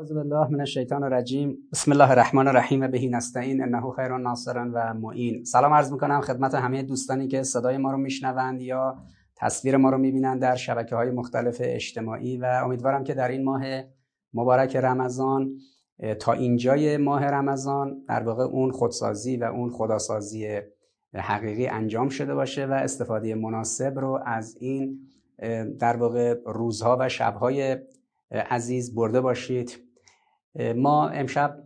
اعوذ بالله من الشیطان الرجیم. بسم الله الرحمن الرحیم. بهی نستعین. انه خیر ناصرا و معین. سلام عرض می‌کنم خدمت همه دوستانی که صدای ما رو میشنوند یا تصویر ما رو می‌بینند در شبکه های مختلف اجتماعی و امیدوارم که در این ماه مبارک رمضان تا اینجای ماه رمضان در واقع اون خودسازی و اون خداسازی حقیقی انجام شده باشه و استفاده مناسب رو از این در واقع روزها و شبهای عزیز برده باشید. ما امشب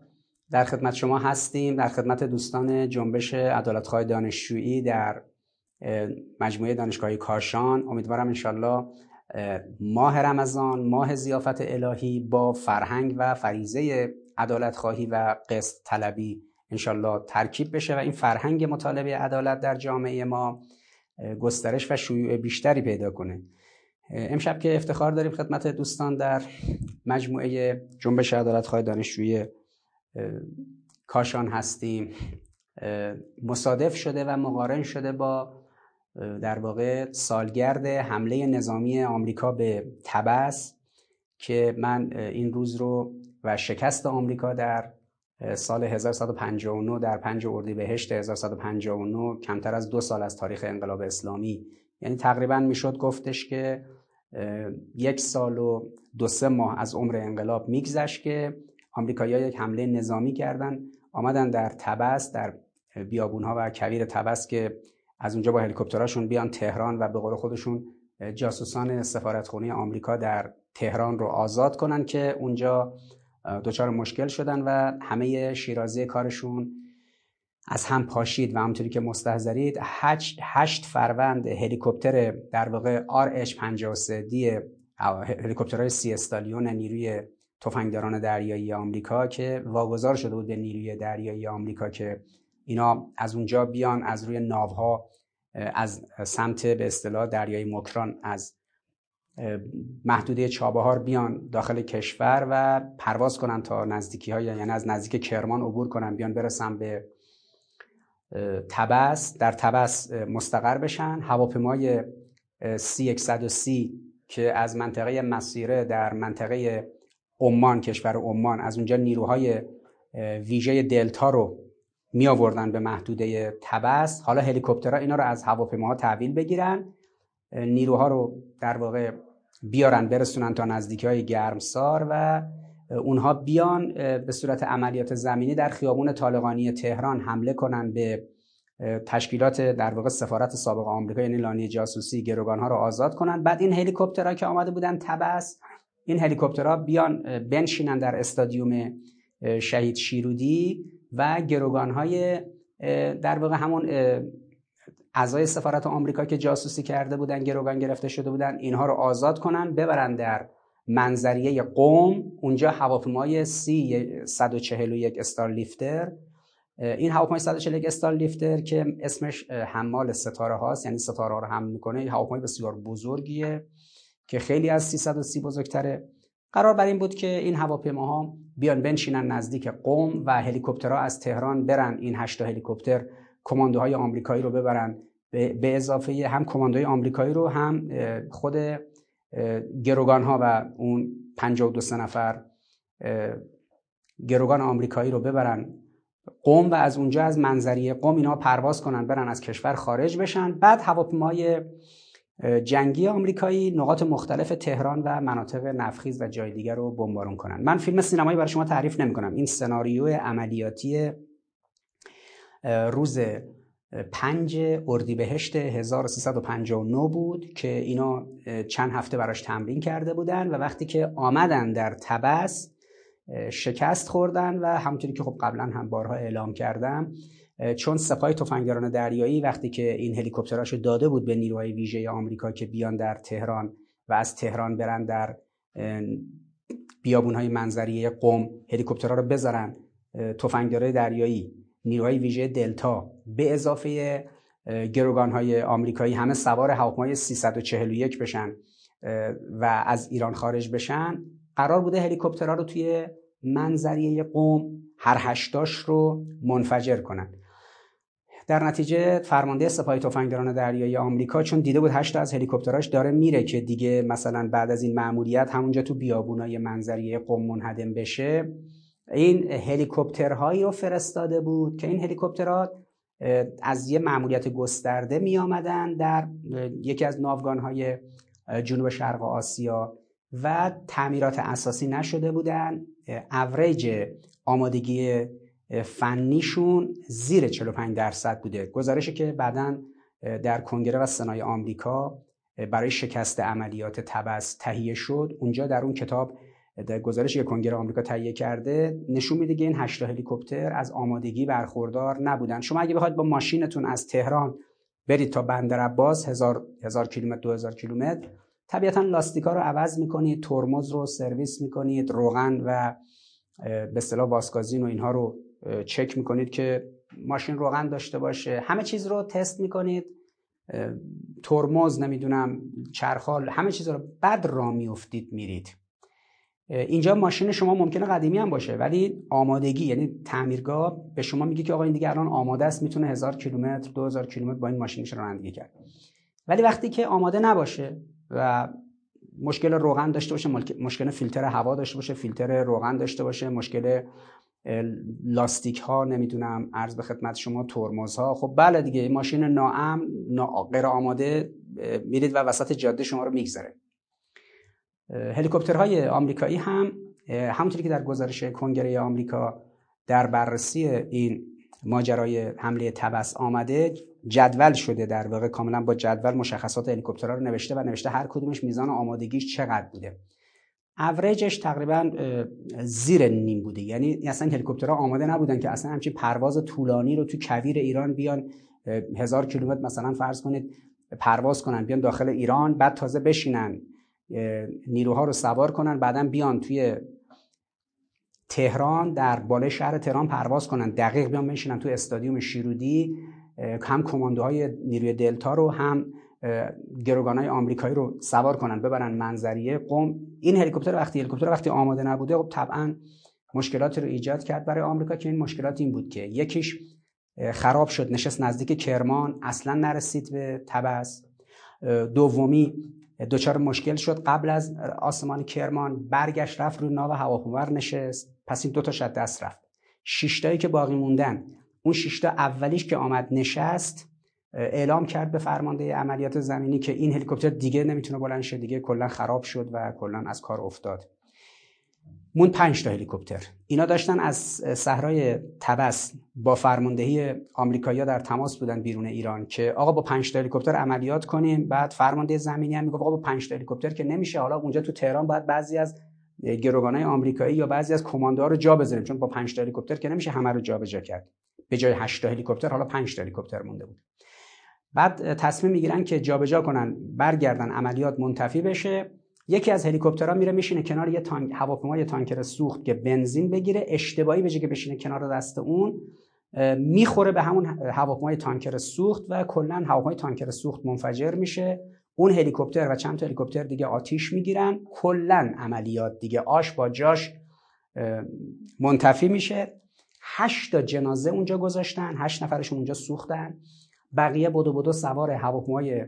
در خدمت شما هستیم در خدمت دوستان جنبش عدالتخواه دانشجویی در مجموعه دانشگاهی کاشان. امیدوارم انشالله ماه رمضان ماه زیافت الهی با فرهنگ و فریزه عدالت خواهی و قسط طلبی انشالله ترکیب بشه و این فرهنگ مطالبه عدالت در جامعه ما گسترش و شیوع بیشتری پیدا کنه. امشب که افتخار داریم خدمت دوستان در مجموعه جنبش عدالت خواهی دانشجویی کاشان هستیم. مصادف شده و مقارن شده با در واقع سالگرد حمله نظامی آمریکا به تبس که من این روز رو و شکست آمریکا در سال 1159 در 5 اردیبهشت 1159 کمتر از دو سال از تاریخ انقلاب اسلامی یعنی تقریبا می‌شد گفتش که یک سال و دو سه ماه از عمر انقلاب میگذشت که آمریکایی‌ها یک حمله نظامی کردن آمدن در تبس در بیابونها و کویر تبس که از اونجا با هلیکوپتراشون بیان تهران و به قول خودشون جاسوسان سفارتخونه آمریکا در تهران رو آزاد کنن که اونجا دچار مشکل شدن و همه شیرازی کارشون از هم پاشید و همونطوری که مستحضرید هشت, هشت فروند هلیکوپتر در واقع RH53D هلیکوپترهای سی استالیون نیروی تفنگداران دریایی آمریکا که واگذار شده بود به نیروی دریایی آمریکا که اینا از اونجا بیان از روی ناوها از سمت به اصطلاح دریای مکران از محدوده چابهار بیان داخل کشور و پرواز کنن تا نزدیکی های یعنی از نزدیک کرمان عبور کنن بیان برسن به تبس در تبس مستقر بشن. هواپیمای سی 130 که از منطقه مسیره در منطقه عمان کشور عمان از اونجا نیروهای ویژه دلتا رو می آوردن به محدوده تبس. حالا هلیکوپترها اینا رو از هواپیماها تحویل بگیرن نیروها رو در واقع بیارن برسونن تا نزدیکی های گرمسار و اونها بیان به صورت عملیات زمینی در خیابون طالقانی تهران حمله کنن به تشکیلات در واقع سفارت سابق آمریکا یعنی لانی جاسوسی گروگان ها رو آزاد کنن. بعد این هلیکوپترها که آمده بودن تبس این هلیکوپترها بیان بنشینن در استادیوم شهید شیرودی و گروگان های در واقع همون اعضای سفارت آمریکا که جاسوسی کرده بودن گروگان گرفته شده بودن اینها رو آزاد کنن ببرن در منظریه قوم اونجا هواپیمای سی 141 استار لیفتر این هواپیمای 141 استار لیفتر که اسمش حمال ستاره هاست یعنی ستاره ها رو حمل می‌کنه هواپیمای بسیار بزرگیه که خیلی از 330 بزرگتره. قرار بر این بود که این هواپیماها بیان بنشینن نزدیک قوم و هلیکوپترها از تهران برن این هشتا هلیکوپتر کماندوهای آمریکایی رو ببرن. به اضافه هم کماندوهای آمریکایی رو هم خود گروگان ها و اون 52 سه نفر گروگان آمریکایی رو ببرن. قوم و از اونجا از منظریه قوم اینا پرواز کنن برن از کشور خارج بشن. بعد هواپیمای جنگی آمریکایی نقاط مختلف تهران و مناطق نفخیز و جای دیگر رو بمبارون کنن. من فیلم سینمایی برای شما تعریف نمی کنم این سناریو عملیاتی روز پنج اردیبهشت 1359 بود که اینا چند هفته براش تمرین کرده بودن و وقتی که آمدن در تبس شکست خوردن و همونطوری که خب قبلا هم بارها اعلام کردم چون سپاه تفنگداران دریایی وقتی که این هلیکوپتراشو داده بود به نیروهای ویژه آمریکا که بیان در تهران و از تهران برن در بیابونهای منظریه قم هلیکوپترها رو بذارن تفنگدارای دریایی. نیروهای ویژه دلتا به اضافه گروگان های آمریکایی همه سوار هواپیمای 341 بشن و از ایران خارج بشن قرار بوده هلیکوپترها رو توی منظریه قوم هر هشتاش رو منفجر کنن. در نتیجه فرمانده سپاه تفنگداران دریایی آمریکا چون دیده بود هشت از هلیکوپتراش داره میره که دیگه مثلا بعد از این مأموریت همونجا تو بیابونای منظریه قم منهدم بشه این هلیکوپترهایی رو فرستاده بود که این هلیکوپترها از یه مأموریت گسترده می آمدن در یکی از ناوگانهای جنوب شرق آسیا و تعمیرات اساسی نشده بودن. اوریج آمادگی فنیشون زیر 45 درصد بوده. گزارشی که بعدا در کنگره و سنای آمریکا برای شکست عملیات تبس تهیه شد اونجا در اون کتاب در گزارشی که کنگره آمریکا تهیه کرده نشون میده که این 8 هلیکوپتر از آمادگی برخوردار نبودن. شما اگه بخواید با ماشینتون از تهران برید تا بندر عباس هزار, هزار کیلومتر دو هزار کیلومتر طبیعتا لاستیکا رو عوض می‌کنید ترمز رو سرویس می‌کنید روغن و به اصطلاح واسگازین و اینها رو چک می‌کنید که ماشین روغن داشته باشه. همه چیز رو تست می‌کنید. ترمز نمی‌دونم چرخال همه چیز رو بعد را میافتید میرید. اینجا ماشین شما ممکنه قدیمی هم باشه ولی آمادگی یعنی تعمیرگاه به شما میگه که آقا این دیگه الان آماده است می‌تونه هزار کیلومتر دو هزار کیلومتر با این ماشینش رانندگی کرد. ولی وقتی که آماده نباشه و مشکل روغن داشته باشه مشکل فیلتر هوا داشته باشه فیلتر روغن داشته باشه مشکل لاستیک ها نمی‌دونم عرض به خدمت شما ترمز ها خب بله دیگه ماشین ناامن نا غیر آماده میرید و وسط جاده شما رو میگذره هلیکوپترهای آمریکایی هم همونطوری که در گزارش کنگره آمریکا در بررسی این ماجرای حمله تبس آمده جدول شده در واقع کاملا با جدول مشخصات هلیکوپترها رو نوشته و نوشته هر کدومش میزان آمادگیش چقدر بوده. اوریجش تقریبا زیر نیم بوده. یعنی اصلا هلیکوپترها آماده نبودن که اصلا همچین پرواز طولانی رو تو کویر ایران بیان هزار کیلومتر مثلا فرض کنید پرواز کنن بیان داخل ایران بعد تازه بشینن. نیروها رو سوار کنن بعدا بیان توی تهران در بالای شهر تهران پرواز کنن. دقیق بیان بشینن تو استادیوم شیرودی هم کماندوهای نیروی دلتا رو هم گروگانای آمریکایی رو سوار کنن ببرن منظریه قم این هلیکوپتر وقتی هلیکوپتر وقتی آماده نبوده خب طبعا مشکلاتی رو ایجاد کرد برای آمریکا که این مشکلات این بود که یکیش خراب شد نشست نزدیک کرمان اصلا نرسید به تبس دومی دچار مشکل شد. قبل از آسمان کرمان برگشت رفت روی ناو هواپیما نشست. پس این دو تا دست رفت. شیشتایی که باقی موندن اون شیشتا اولیش که آمد نشست اعلام کرد به فرمانده عملیات زمینی که این هلیکوپتر دیگه نمی‌تونه بلند شه دیگه کلا خراب شد و کلا از کار افتاد. مون پنج تا هلیکوپتر. اینا داشتن از صحرای تبس با فرماندهی آمریکایی‌ها در تماس بودن بیرون ایران که آقا با پنج تا هلیکوپتر عملیات کنیم. بعد فرمانده زمینی هم می‌گفت آقا با پنج تا هلیکوپتر که نمیشه. حالا اونجا تو تهران باید بعضی از گروگانای آمریکایی یا بعضی از کماندوها رو جا بذاریم. چون با پنج تا هلیکوپتر که نمیشه همه رو جابجا کرد. به جای 8 تا هلیکوپتر حالا 5 تا هلیکوپتر مونده بود. بعد تصمیم می‌گیرن که جابجا کنن برگردن عملیات منتفی بشه. یکی از هلیکوپترها میره میشینه کنار یه تانک هواپیمای تانکر سوخت که بنزین بگیره اشتباهی به که بشینه کنار دست اون می‌خوره به همون هواپیمای تانکر سوخت و کلا هواپیمای تانکر سوخت منفجر میشه. اون هلیکوپتر و چند تا هلیکوپتر دیگه آتیش می‌گیرن. کلا عملیات دیگه آش با جاش منتفی میشه. هشت تا جنازه اونجا گذاشتن هشت نفرشون اونجا سوختن. بقیه بدو بدو سوار هواپیمای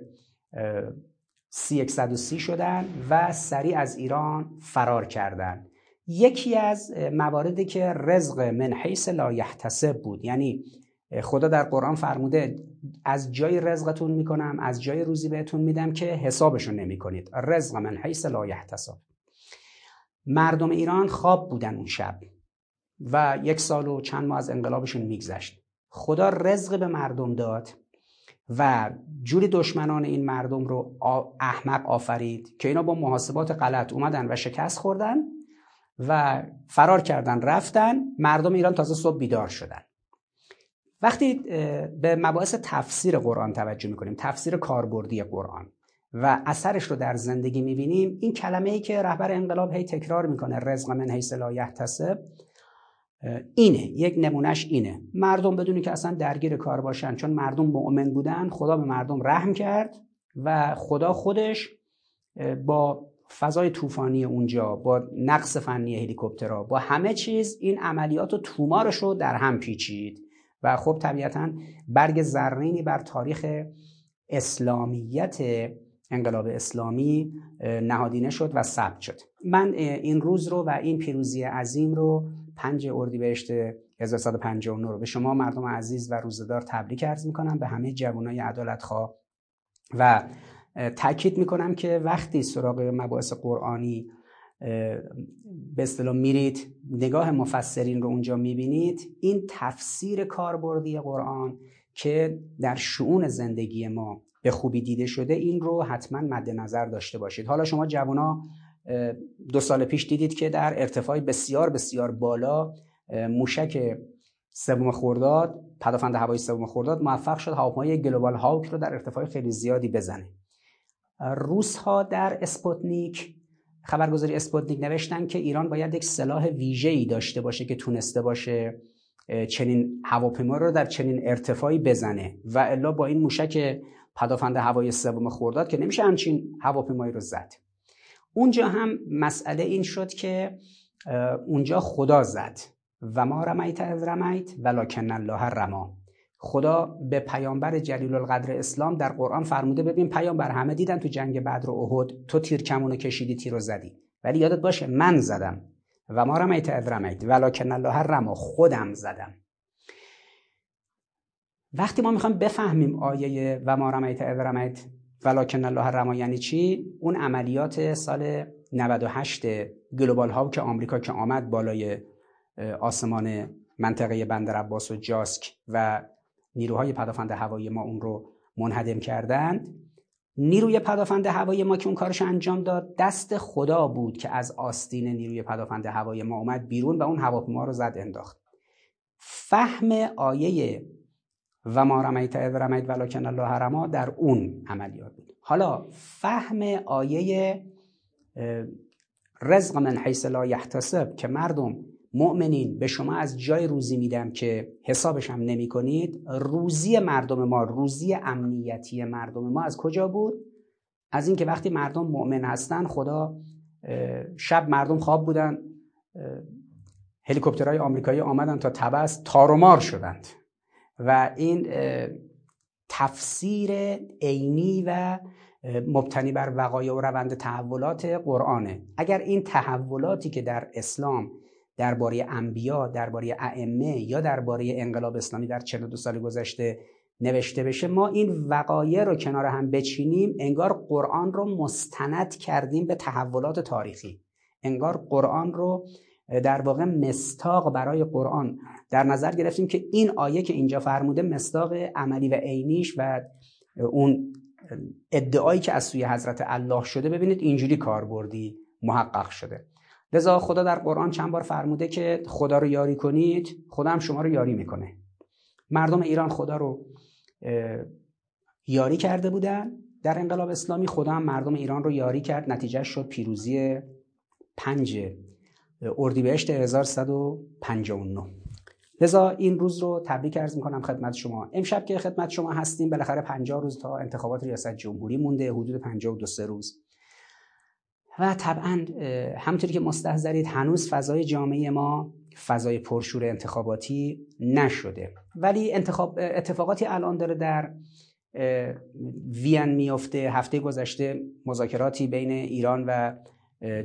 سی 130 شدن و سریع از ایران فرار کردن. یکی از مواردی که رزق من حیث لا یحتسب بود یعنی خدا در قرآن فرموده از جای رزقتون می‌کنم از جای روزی بهتون میدم که حسابشون نمی‌کنید. رزق من حیث لا یحتسب. مردم ایران خواب بودن اون شب و یک سال و چند ماه از انقلابشون میگذشت. خدا رزق به مردم داد. و جوری دشمنان این مردم رو احمق آفرید که اینا با محاسبات غلط اومدن و شکست خوردن و فرار کردن رفتن. مردم ایران تازه صبح بیدار شدن. وقتی به مباحث تفسیر قرآن توجه می‌کنیم تفسیر کاربردی قرآن و اثرش رو در زندگی می‌بینیم این کلمه ای که رهبر انقلاب هی تکرار می‌کنه رزق من حیث لا یحتسب اینه یک نمونهش اینه. مردم بدونی که اصلا درگیر کار باشن. چون مردم مؤمن بودن خدا به مردم رحم کرد و خدا خودش با فضای طوفانی اونجا با نقص فنی هلیکوپترها با همه چیز این عملیات و تومارش رو در هم پیچید. و خب طبیعتا برگ زرینی بر تاریخ اسلامیت انقلاب اسلامی نهادینه شد و ثبت شد. من این روز رو و این پیروزی عظیم رو پنج اردیبهشت 1159 رو به شما مردم عزیز و روزدار تبریک عرض می‌کنم. به همه جوانای عدالت خواه و تاکید می‌کنم که وقتی سراغ مباحث قرآنی به اصطلاح میرید نگاه مفسرین رو اونجا می‌بینید این تفسیر کاربردی قرآن که در شعون زندگی ما به خوبی دیده شده این رو حتما مد نظر داشته باشید. حالا شما جوانا دو سال پیش دیدید که در ارتفاع بسیار بسیار بالا موشک سوم خورداد پدافند هوایی سوم خورداد موفق شد هواپیمای گلوبال هاوک رو در ارتفاع خیلی زیادی بزنه. روس ها در اسپوتنیک خبرگزاری اسپوتنیک نوشتن که ایران باید یک سلاح ویژه‌ای داشته باشه که تونسته باشه چنین هواپیما رو در چنین ارتفاعی بزنه و الا با این موشک پدافند هوایی سوم خورداد که نمیشه همچین هواپیمایی رو زد. اونجا هم مسئله این شد که اونجا خدا زد. و ما رمیت إذ رمیت ولکن الله رمی. خدا به پیامبر جلیل القدر اسلام در قرآن فرموده ببین پیامبر همه دیدن تو جنگ بدر و احد تو تیر کمونو کشیدی تیر رو زدی. ولی یادت باشه من زدم. و ما رمیت از رمیت ولکن الله رما خودم زدم. وقتی ما می‌خوایم بفهمیم آیه و ما رمیت از رمیت ولکن الله رما یعنی چی؟ اون عملیات سال 98 گلوبال ها که آمریکا که آمد بالای آسمان منطقه بندر عباس و جاسک و نیروهای پدافند هوایی ما اون رو منهدم کردند. نیروی پدافند هوایی ما که اون کارش انجام داد دست خدا بود که از آستین نیروی پدافند هوایی ما اومد بیرون و اون هواپیما رو زد انداخت. فهم آیه و ما رمیت اذ رمیت ولکن الله رما در اون عملیات بود حالا فهم آیه رزق من حیث لا یحتسب که مردم مؤمنین به شما از جای روزی میدم که حسابش هم نمی کنید روزی مردم ما روزی امنیتی مردم ما از کجا بود؟ از اینکه وقتی مردم مؤمن هستن خدا شب مردم خواب بودن هلیکوپترهای آمریکایی آمدن تا تبس تارومار شدند. و این تفسیر عینی و مبتنی بر وقایع و روند تحولات قرآنه. اگر این تحولاتی که در اسلام درباره انبیا درباره ائمه یا درباره انقلاب اسلامی در 42 سال گذشته نوشته بشه ما این وقایع رو کنار هم بچینیم انگار قرآن رو مستند کردیم به تحولات تاریخی. انگار قرآن رو در واقع مستاق برای قرآن. در نظر گرفتیم که این آیه که اینجا فرموده مستاق عملی و عینیش و اون ادعایی که از سوی حضرت الله شده ببینید اینجوری کاربردی محقق شده. لذا خدا در قرآن چند بار فرموده که خدا رو یاری کنید خدا هم شما رو یاری می‌کنه. مردم ایران خدا رو یاری کرده بودن. در انقلاب اسلامی خدا هم مردم ایران رو یاری کرد. نتیجه شد پیروزی پنج اردیبهشت 1159 لذا این روز رو تبریک عرض می‌کنم خدمت شما. امشب که خدمت شما هستیم بالاخره 50 روز تا انتخابات ریاست جمهوری مونده حدود 52 سه روز. و طبعا همطوری که مستحضرید هنوز فضای جامعه ما فضای پرشور انتخاباتی نشده. ولی انتخاب اتفاقاتی الان داره در وین میفته هفته گذشته مذاکراتی بین ایران و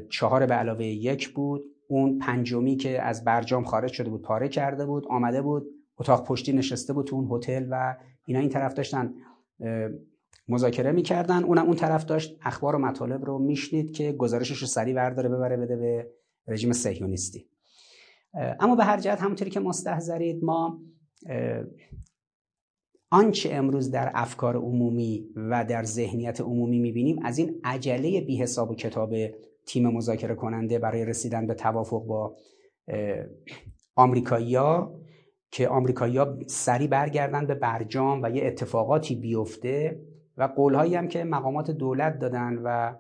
چهار به علاوه یک بود. اون پنجمی که از برجام خارج شده بود پاره کرده بود آمده بود اتاق پشتی نشسته بود تو اون هتل و اینا این طرف داشتن مذاکره می‌کردن. اونم اون طرف داشت اخبار و مطالب رو میشنید که گزارشش رو سریع برداره ببره بده به رژیم صهیونیستی. اما به هر جهت همونطوری که مستحضرید ما آنچه امروز در افکار عمومی و در ذهنیت عمومی می‌بینیم از این عجله بی حساب و کتاب تیم مذاکره کننده برای رسیدن به توافق با آمریکایی‌ها که آمریکایی‌ها سریع برگردن به برجام و یه اتفاقاتی بیفته و قولهایی هم که مقامات دولت دادن و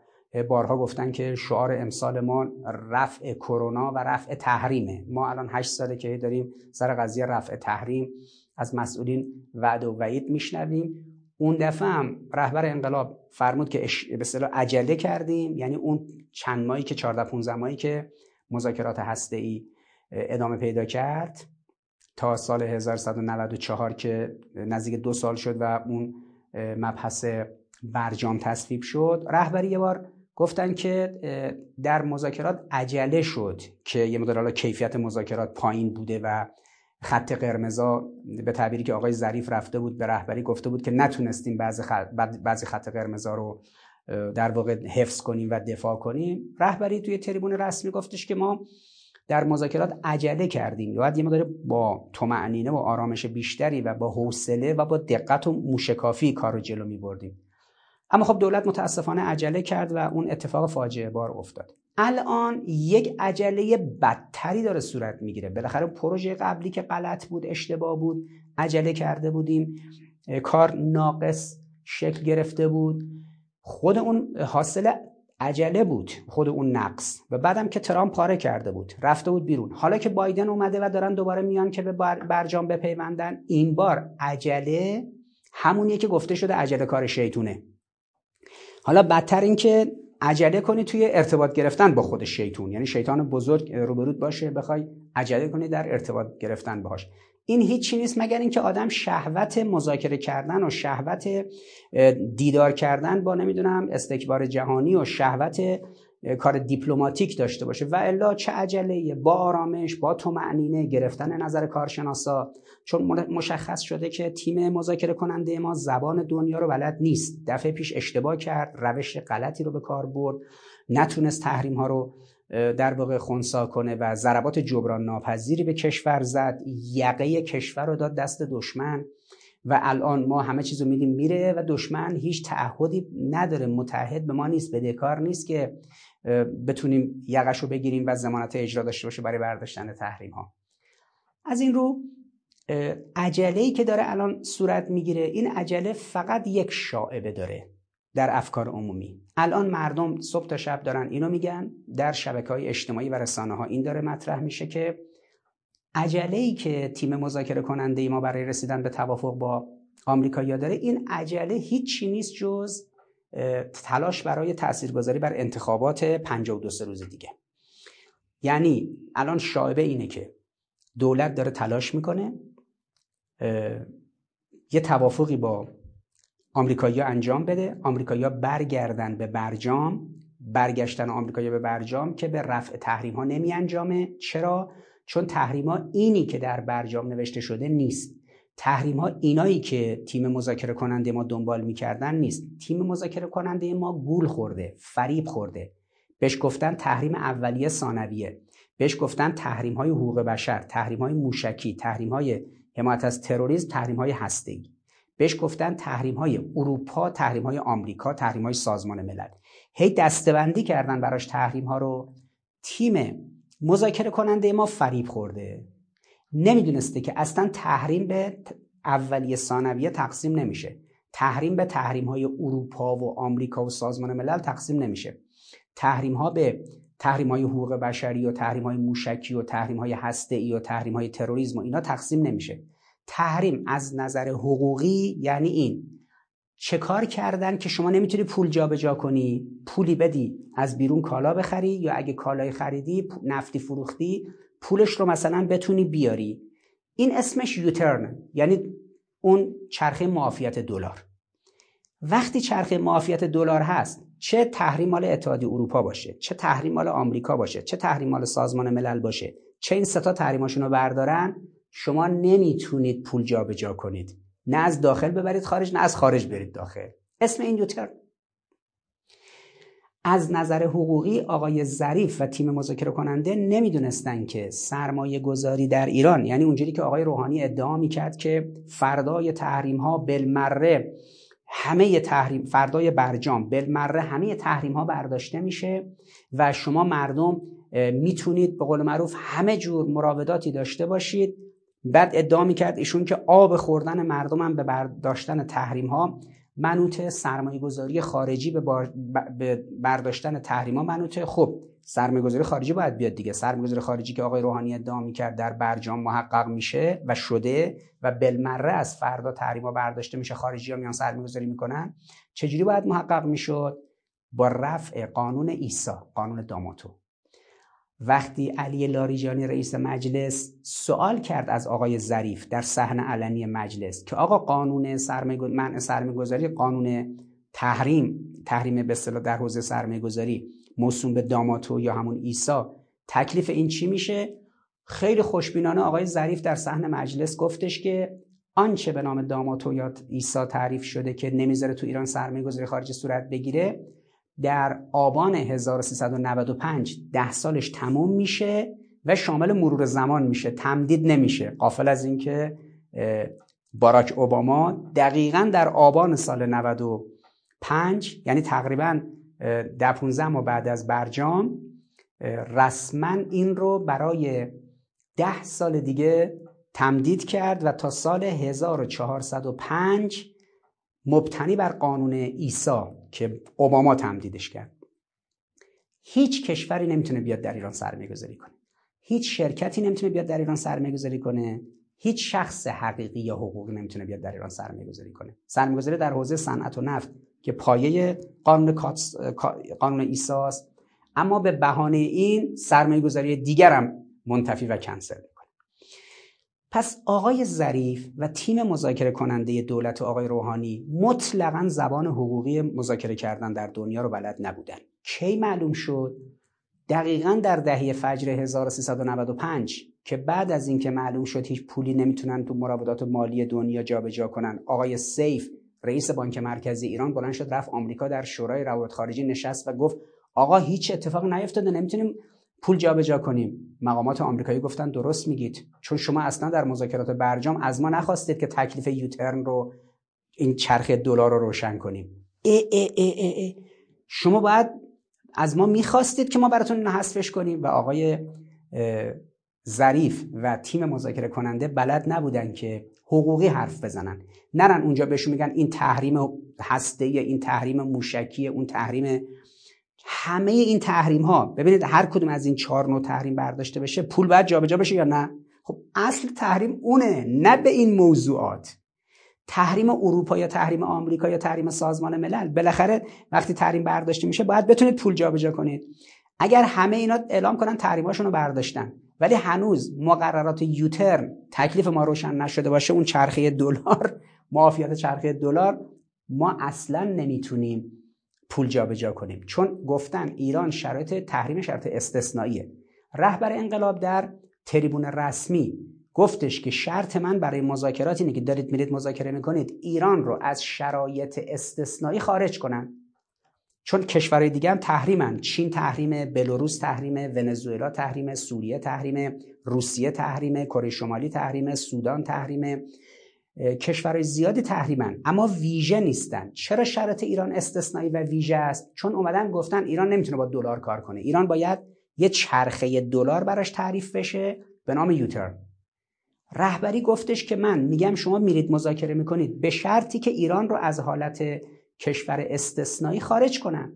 بارها گفتن که شعار امسال ما رفع کرونا و رفع تحریمه. ما الان هشت ساله که داریم سر قضیه رفع تحریم از مسئولین وعد و وعید میشنویم. اون دفعه هم رهبر انقلاب فرمود که به اصطلاح عجله کردیم. یعنی اون چند ماهی که 14 15 ماهی که مذاکرات هسته ای ادامه پیدا کرد. تا سال 1194 که نزدیک دو سال شد و اون مبحث برجام تصویب شد. رهبری یه بار گفتن که در مذاکرات عجله شد که یه مدار کیفیت مذاکرات پایین بوده و خط قرمزا به تعبیری که آقای ظریف رفته بود به رهبری گفته بود که نتونستیم بعضی خط, بعضی خط قرمزا رو در واقع حفظ کنیم و دفاع کنیم. رهبری توی تریبون رسمی گفتش که ما در مذاکرات عجله کردیم. باید یه مقدار با طمأنینه و آرامش بیشتری و با حوصله و با دقت و موشکافی کار رو جلو می بردیم اما خب دولت متاسفانه عجله کرد و اون اتفاق فاجعه بار افتاد. الان یک عجله بدتری داره صورت می‌گیره. بالاخره پروژه قبلی که غلط بود اشتباه بود عجله کرده بودیم. کار ناقص شکل گرفته بود. خود اون حاصل عجله بود خود اون نقص. و بعدم که ترامپ پاره کرده بود رفته بود بیرون. حالا که بایدن اومده و دارن دوباره میان که به برجام بپیوندن این بار عجله همونیه که گفته شده عجله کار شیطونه. حالا بدتر این که عجله کنی توی ارتباط گرفتن با خود شیطون. یعنی شیطان بزرگ روبرود باشه بخوای عجله کنی در ارتباط گرفتن باهاش. این هیچی نیست مگر اینکه آدم شهوت مذاکره کردن و شهوت دیدار کردن با نمی‌دونم استکبار جهانی و شهوت کار دیپلماتیک داشته باشه و الا چه عجله با آرامش با معنینه گرفتن نظر کارشناسا. چون مشخص شده که تیم مذاکره کننده ما زبان دنیا رو بلد نیست. دفعه پیش اشتباه کرد روش غلطی رو به کار برد نتونست تحریم ها رو در واقع خونسا کنه و ضربات جبران ناپذیری به کشور زد. یقه کشور رو داد دست دشمن و الان ما همه چیزو میدیم میره و دشمن هیچ تعهدی نداره. متحد به ما نیست بدهکار نیست که بتونیم یقش رو بگیریم و زمانت اجرا داشته باشه برای برداشتن تحریم ها از این رو عجله که داره الان صورت می‌گیره این عجله فقط یک شاعبه داره در افکار عمومی. الان مردم صبح تا شب دارن اینو میگن در شبکه های اجتماعی و رسانه ها این داره مطرح میشه که عجله ای که تیم مذاکره کننده ای ما برای رسیدن به توافق با آمریکا داره این عجله هیچی نیست جز تلاش برای تاثیرگذاری بر انتخابات 52 روز دیگه. یعنی الان شایبه اینه که دولت داره تلاش می‌کنه یه توافقی با آمریکایی‌ها انجام بده. آمریکایی‌ها برگردن به برجام برگشتن آمریکایی‌ها به برجام که به رفع تحریم ها نمی انجامه چرا؟ چون تحریم ها اینی که در برجام نوشته شده نیست. تحریم ها اینایی که تیم مذاکره کننده ما دنبال می‌کردن نیست. تیم مذاکره کننده ما گول خورده فریب خورده. بهش گفتن تحریم اولیه ثانویه. بهش گفتن تحریم های حقوق بشر تحریم های موشکی تحریم های حمایت از تروریسم تحریم های هسته‌ای. بهش گفتن تحریم های اروپا تحریم های آمریکا تحریم های سازمان ملل. هی دستبندی کردن براش تحریم ها رو. تیم مذاکره کننده ما فریب خورده. نمی‌دونسته که اصلا تحریم به اولیه ثانویه تقسیم نمیشه. تحریم به تحریم های اروپا و آمریکا و سازمان ملل تقسیم نمیشه. تحریم ها به تحریم های حقوق بشری و تحریم های موشکی و تحریم های هسته ای و تحریم های تروریسم و اینا تقسیم نمیشه. تحریم از نظر حقوقی یعنی این. چه کار کردن که شما نمی‌تونی پول جابجا جا کنی؟ پولی بدی از بیرون کالا بخری یا اگه کالای خریدی نفتی فروختی پولش رو مثلا بتونی بیاری. این اسمش یوترن یعنی اون چرخه معافیت دلار. وقتی چرخه معافیت دلار هست چه تحریم مال اتحادیه اروپا باشه چه تحریم مال آمریکا باشه چه تحریم مال سازمان ملل باشه چه این ستا تحریماشون رو بردارن شما نمی‌تونید پول جابجا جا کنید. نه از داخل ببرید خارج نه از خارج برید داخل. اسم این یوترن. از نظر حقوقی آقای ظریف و تیم مذاکره کننده نمی‌دونستن که سرمایه گذاری در ایران یعنی اونجوری که آقای روحانی ادعا می‌کرد که فردای تحریم ها بالمره همه تحریم فردای برجام بالمره همه تحریم ها برداشته میشه و شما مردم می‌تونید به قول معروف همه جور مراوداتی داشته باشید. بعد ادعا می‌کرد ایشون که آب خوردن مردم هم به برداشتن تحریم ها منوط سرمایه گذاری خارجی به, به برداشتن تحریما منوطه خب سرمایه گذاری خارجی باید بیاد دیگه. سرمایه گذاری خارجی که آقای روحانی ادعا می‌کرد در برجام محقق میشه و شده و بالمره از فردا تحریما برداشته میشه خارجی ها میان سرمایه گذاری می‌کنن. چجوری باید محقق می‌شد؟ با رفع قانون ایسا قانون داماتو. وقتی علی لاریجانی رئیس مجلس سوال کرد از آقای ظریف در صحنه علنی مجلس که آقا قانون منع سرمایه‌گذاری قانون تحریم تحریم به اصطلاح در حوزه سرمایه‌گذاری موسوم به داماتو یا همون ایسا تکلیف این چی میشه؟ خیلی خوشبینانه آقای ظریف در صحنه مجلس گفتش که آنچه به نام داماتو یا ایسا تعریف شده که نمی‌ذاره تو ایران سرمایه گذاری خارجی صورت بگیره در آبان 1395 ده سالش تموم میشه و شامل مرور زمان میشه تمدید نمیشه. قافل از اینکه باراک اوباما دقیقا در آبان سال 95 یعنی تقریبا ده 15 ماه بعد از برجام رسما این رو برای ده سال دیگه تمدید کرد و تا سال 1405 مبتنی بر قانون ایسا که اوباما تمدیدش کرد. هیچ کشوری نمی‌تونه بیاد در ایران سرمایه گذاری کنه. هیچ شرکتی نمی‌تونه بیاد در ایران سرمایه گذاری کنه. هیچ شخص حقیقی یا حقوقی نمی‌تونه بیاد در ایران سرمایه گذاری کنه. سرمایه گذاری در حوزه صنعت و نفت که پایه قانون قانون ایساست. اما به بهانه این سرمایه گذاری دیگر هم منتفی و کنسل. پس آقای ظریف و تیم مذاکره کننده دولت آقای روحانی مطلقا زبان حقوقی مذاکره کردن در دنیا رو بلد نبودن. کی معلوم شد؟ دقیقا در دهه فجر 1395 که بعد از اینکه معلوم شد هیچ پولی نمی‌تونن تو مراودات مالی دنیا جابجا کنن آقای سیف رئیس بانک مرکزی ایران بلند شد رفت آمریکا در شورای روابط خارجی نشست و گفت آقا هیچ اتفاق نیفتاده نمی‌تونیم پول جابجا کنیم. مقامات آمریکایی گفتن درست میگید. چون شما اصلا در مذاکرات برجام از ما نخواستید که تکلیف یوترن رو این چرخ دلار رو روشن کنیم. ای ای ای ای ای. شما باید از ما می‌خواستید که ما براتون حذفش کنیم. و آقای ظریف و تیم مذاکره کننده بلد نبودن که حقوقی حرف بزنن. نرن اونجا بهشون میگن این تحریم هسته این تحریم موشکی اون تحریم همه این تحریم ها ببینید هر کدوم از این چهار نوع تحریم برداشته بشه پول باید جابجا بشه یا نه؟ خب اصل تحریم اونه نه به این موضوعات. تحریم اروپا یا تحریم آمریکا یا تحریم سازمان ملل بالاخره وقتی تحریم برداشته میشه باید بتونید پول جابجا کنید. اگر همه اینا اعلام کنن تحریماشون رو برداشتن. ولی هنوز مقررات یوترن تکلیف ما روشن نشده باشه اون چرخه دلار معافیت چرخه دلار ما اصلا نمی‌تونیم پول جابجا کنیم. چون گفتن ایران شرایط تحریم شرط استثنائیه. رهبر انقلاب در تریبون رسمی گفتش که شرط من برای مذاکرات اینه که دارید میرید مذاکره می‌کنید ایران رو از شرایط استثنایی خارج کنن. چون کشورهای دیگه هم تحریمن. چین تحریم بلاروس تحریم ونزوئلا تحریم سوریه تحریم روسیه تحریم کره شمالی تحریم سودان تحریم کشورهای زیادی تحریمن. اما ویژه نیستن. چرا شرط ایران استثنایی و ویژه است؟ چون اومدن گفتن ایران نمی‌تونه با دلار کار کنه. ایران باید یه چرخه دلار براش تعریف بشه به نام یوترن. رهبری گفتش که من میگم شما میرید مذاکره می‌کنید. به شرطی که ایران رو از حالت کشور استثنایی خارج کنن.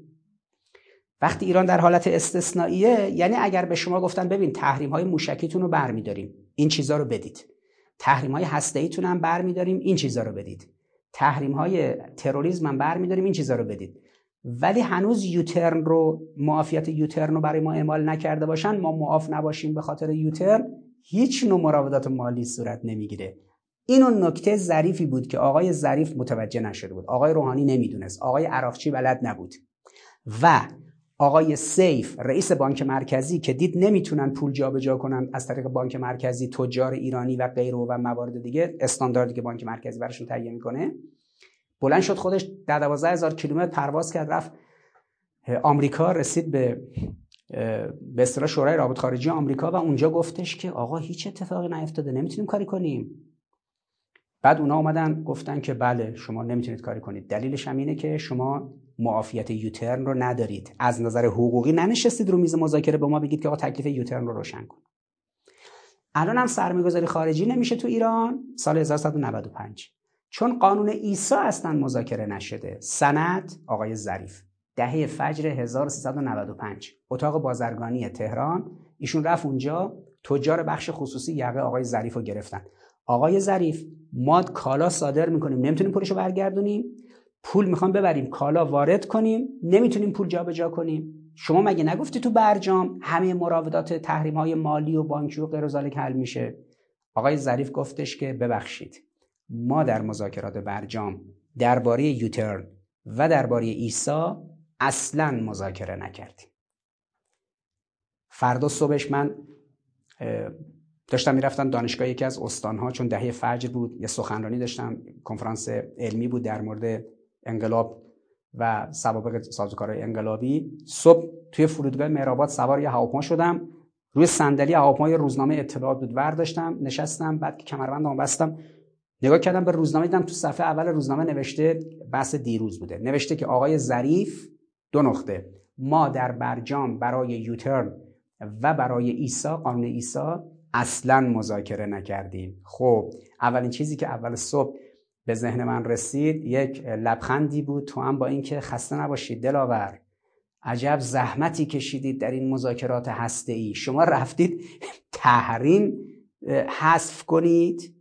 وقتی ایران در حالت استثنائیه یعنی اگر به شما گفتن ببین تحریم های موشکیتون رو برمیداریم این چیزها رو بدید. تحریم های هسته ایتون هم برمیداریم این چیزا رو بدید. تحریم های تروریسم هم برمیداریم این چیزا رو بدید. ولی هنوز یوترن رو معافیت یوترن رو برای ما اعمال نکرده باشن ما معاف نباشیم به خاطر یوترن هیچ نوع مراودات مالی صورت نمی‌گیره. این اون نکته ظریفی بود که آقای ظریف متوجه نشده بود. آقای روحانی نمی‌دونست. آقای عراقچی بلد نبود. و آقای سیف رئیس بانک مرکزی که دید نمی‌تونن پول جابجا کنن از طریق بانک مرکزی تجار ایرانی و غیره و موارد دیگه استانداردی که بانک مرکزی براشون تهیه می‌کنه. بلند شد خودش در 12 هزار کیلومتر پرواز کرد رفت آمریکا رسید به به اصطلاح شورای رابط خارجی آمریکا و اونجا گفتش که آقا هیچ اتفاقی نیفتاده نمی‌تونیم کاری کنیم. بعد اونا اومدن گفتن که بله شما نمی‌تونید کاری کنید. دلیلش هم اینه که شما معافیت یوترن رو ندارید. از نظر حقوقی ننشستید رو میز مذاکره به ما بگید که آقا تکلیف یوترن رو روشن کن. الان هم سرمایه‌گذاری خارجی نمیشه تو ایران سال 1195 چون قانون ایسا اصلا مذاکره نشده. سند آقای ظریف. دهه فجر 1395 اتاق بازرگانی تهران. ایشون رفت اونجا. تجار بخش خصوصی یقه آقای ظریف رو گرفتن. آقای ظریف ما کالا صادر می‌کنیم. نمی‌تونیم پولش رو برگردونیم. پول می‌خوام ببریم کالا وارد کنیم نمی‌تونیم پول جابجا کنیم. شما مگه نگفتی تو برجام همه مراودات تحریم های مالی و بانکی و غیر حل میشه؟ آقای ظریف گفتش که ببخشید ما در مذاکرات برجام درباره یوترن و درباره ایسا اصلا مذاکره نکردیم. فردا صبحش من داشتم می‌رفتم دانشگاه یکی از استانها چون دهه فجر بود یه سخنرانی داشتم کنفرانس علمی بود در مورد انقلاب و سوابق سازوکارهای انقلابی. صبح توی فرودگاه مهرآباد سوار یه هواپیما شدم. روی صندلی هواپیمای روزنامه اطلاعات بود. ورداشتم نشستم بعد که کمربندم بستم. نگاه کردم به روزنامه دیدم تو صفحه اول روزنامه نوشته بحث دیروز بوده. نوشته که آقای ظریف دو نقطه. ما در برجام برای یوترن و برای ایسا قانون ایسا اصلا مذاکره نکردیم. خب اولین چیزی که اول صبح به ذهن من رسید یک لبخندی بود. تو هم با اینکه خسته نباشید دلاور. عجب زحمتی کشیدید در این مذاکرات هسته ای شما رفتید تحریم حذف کنید.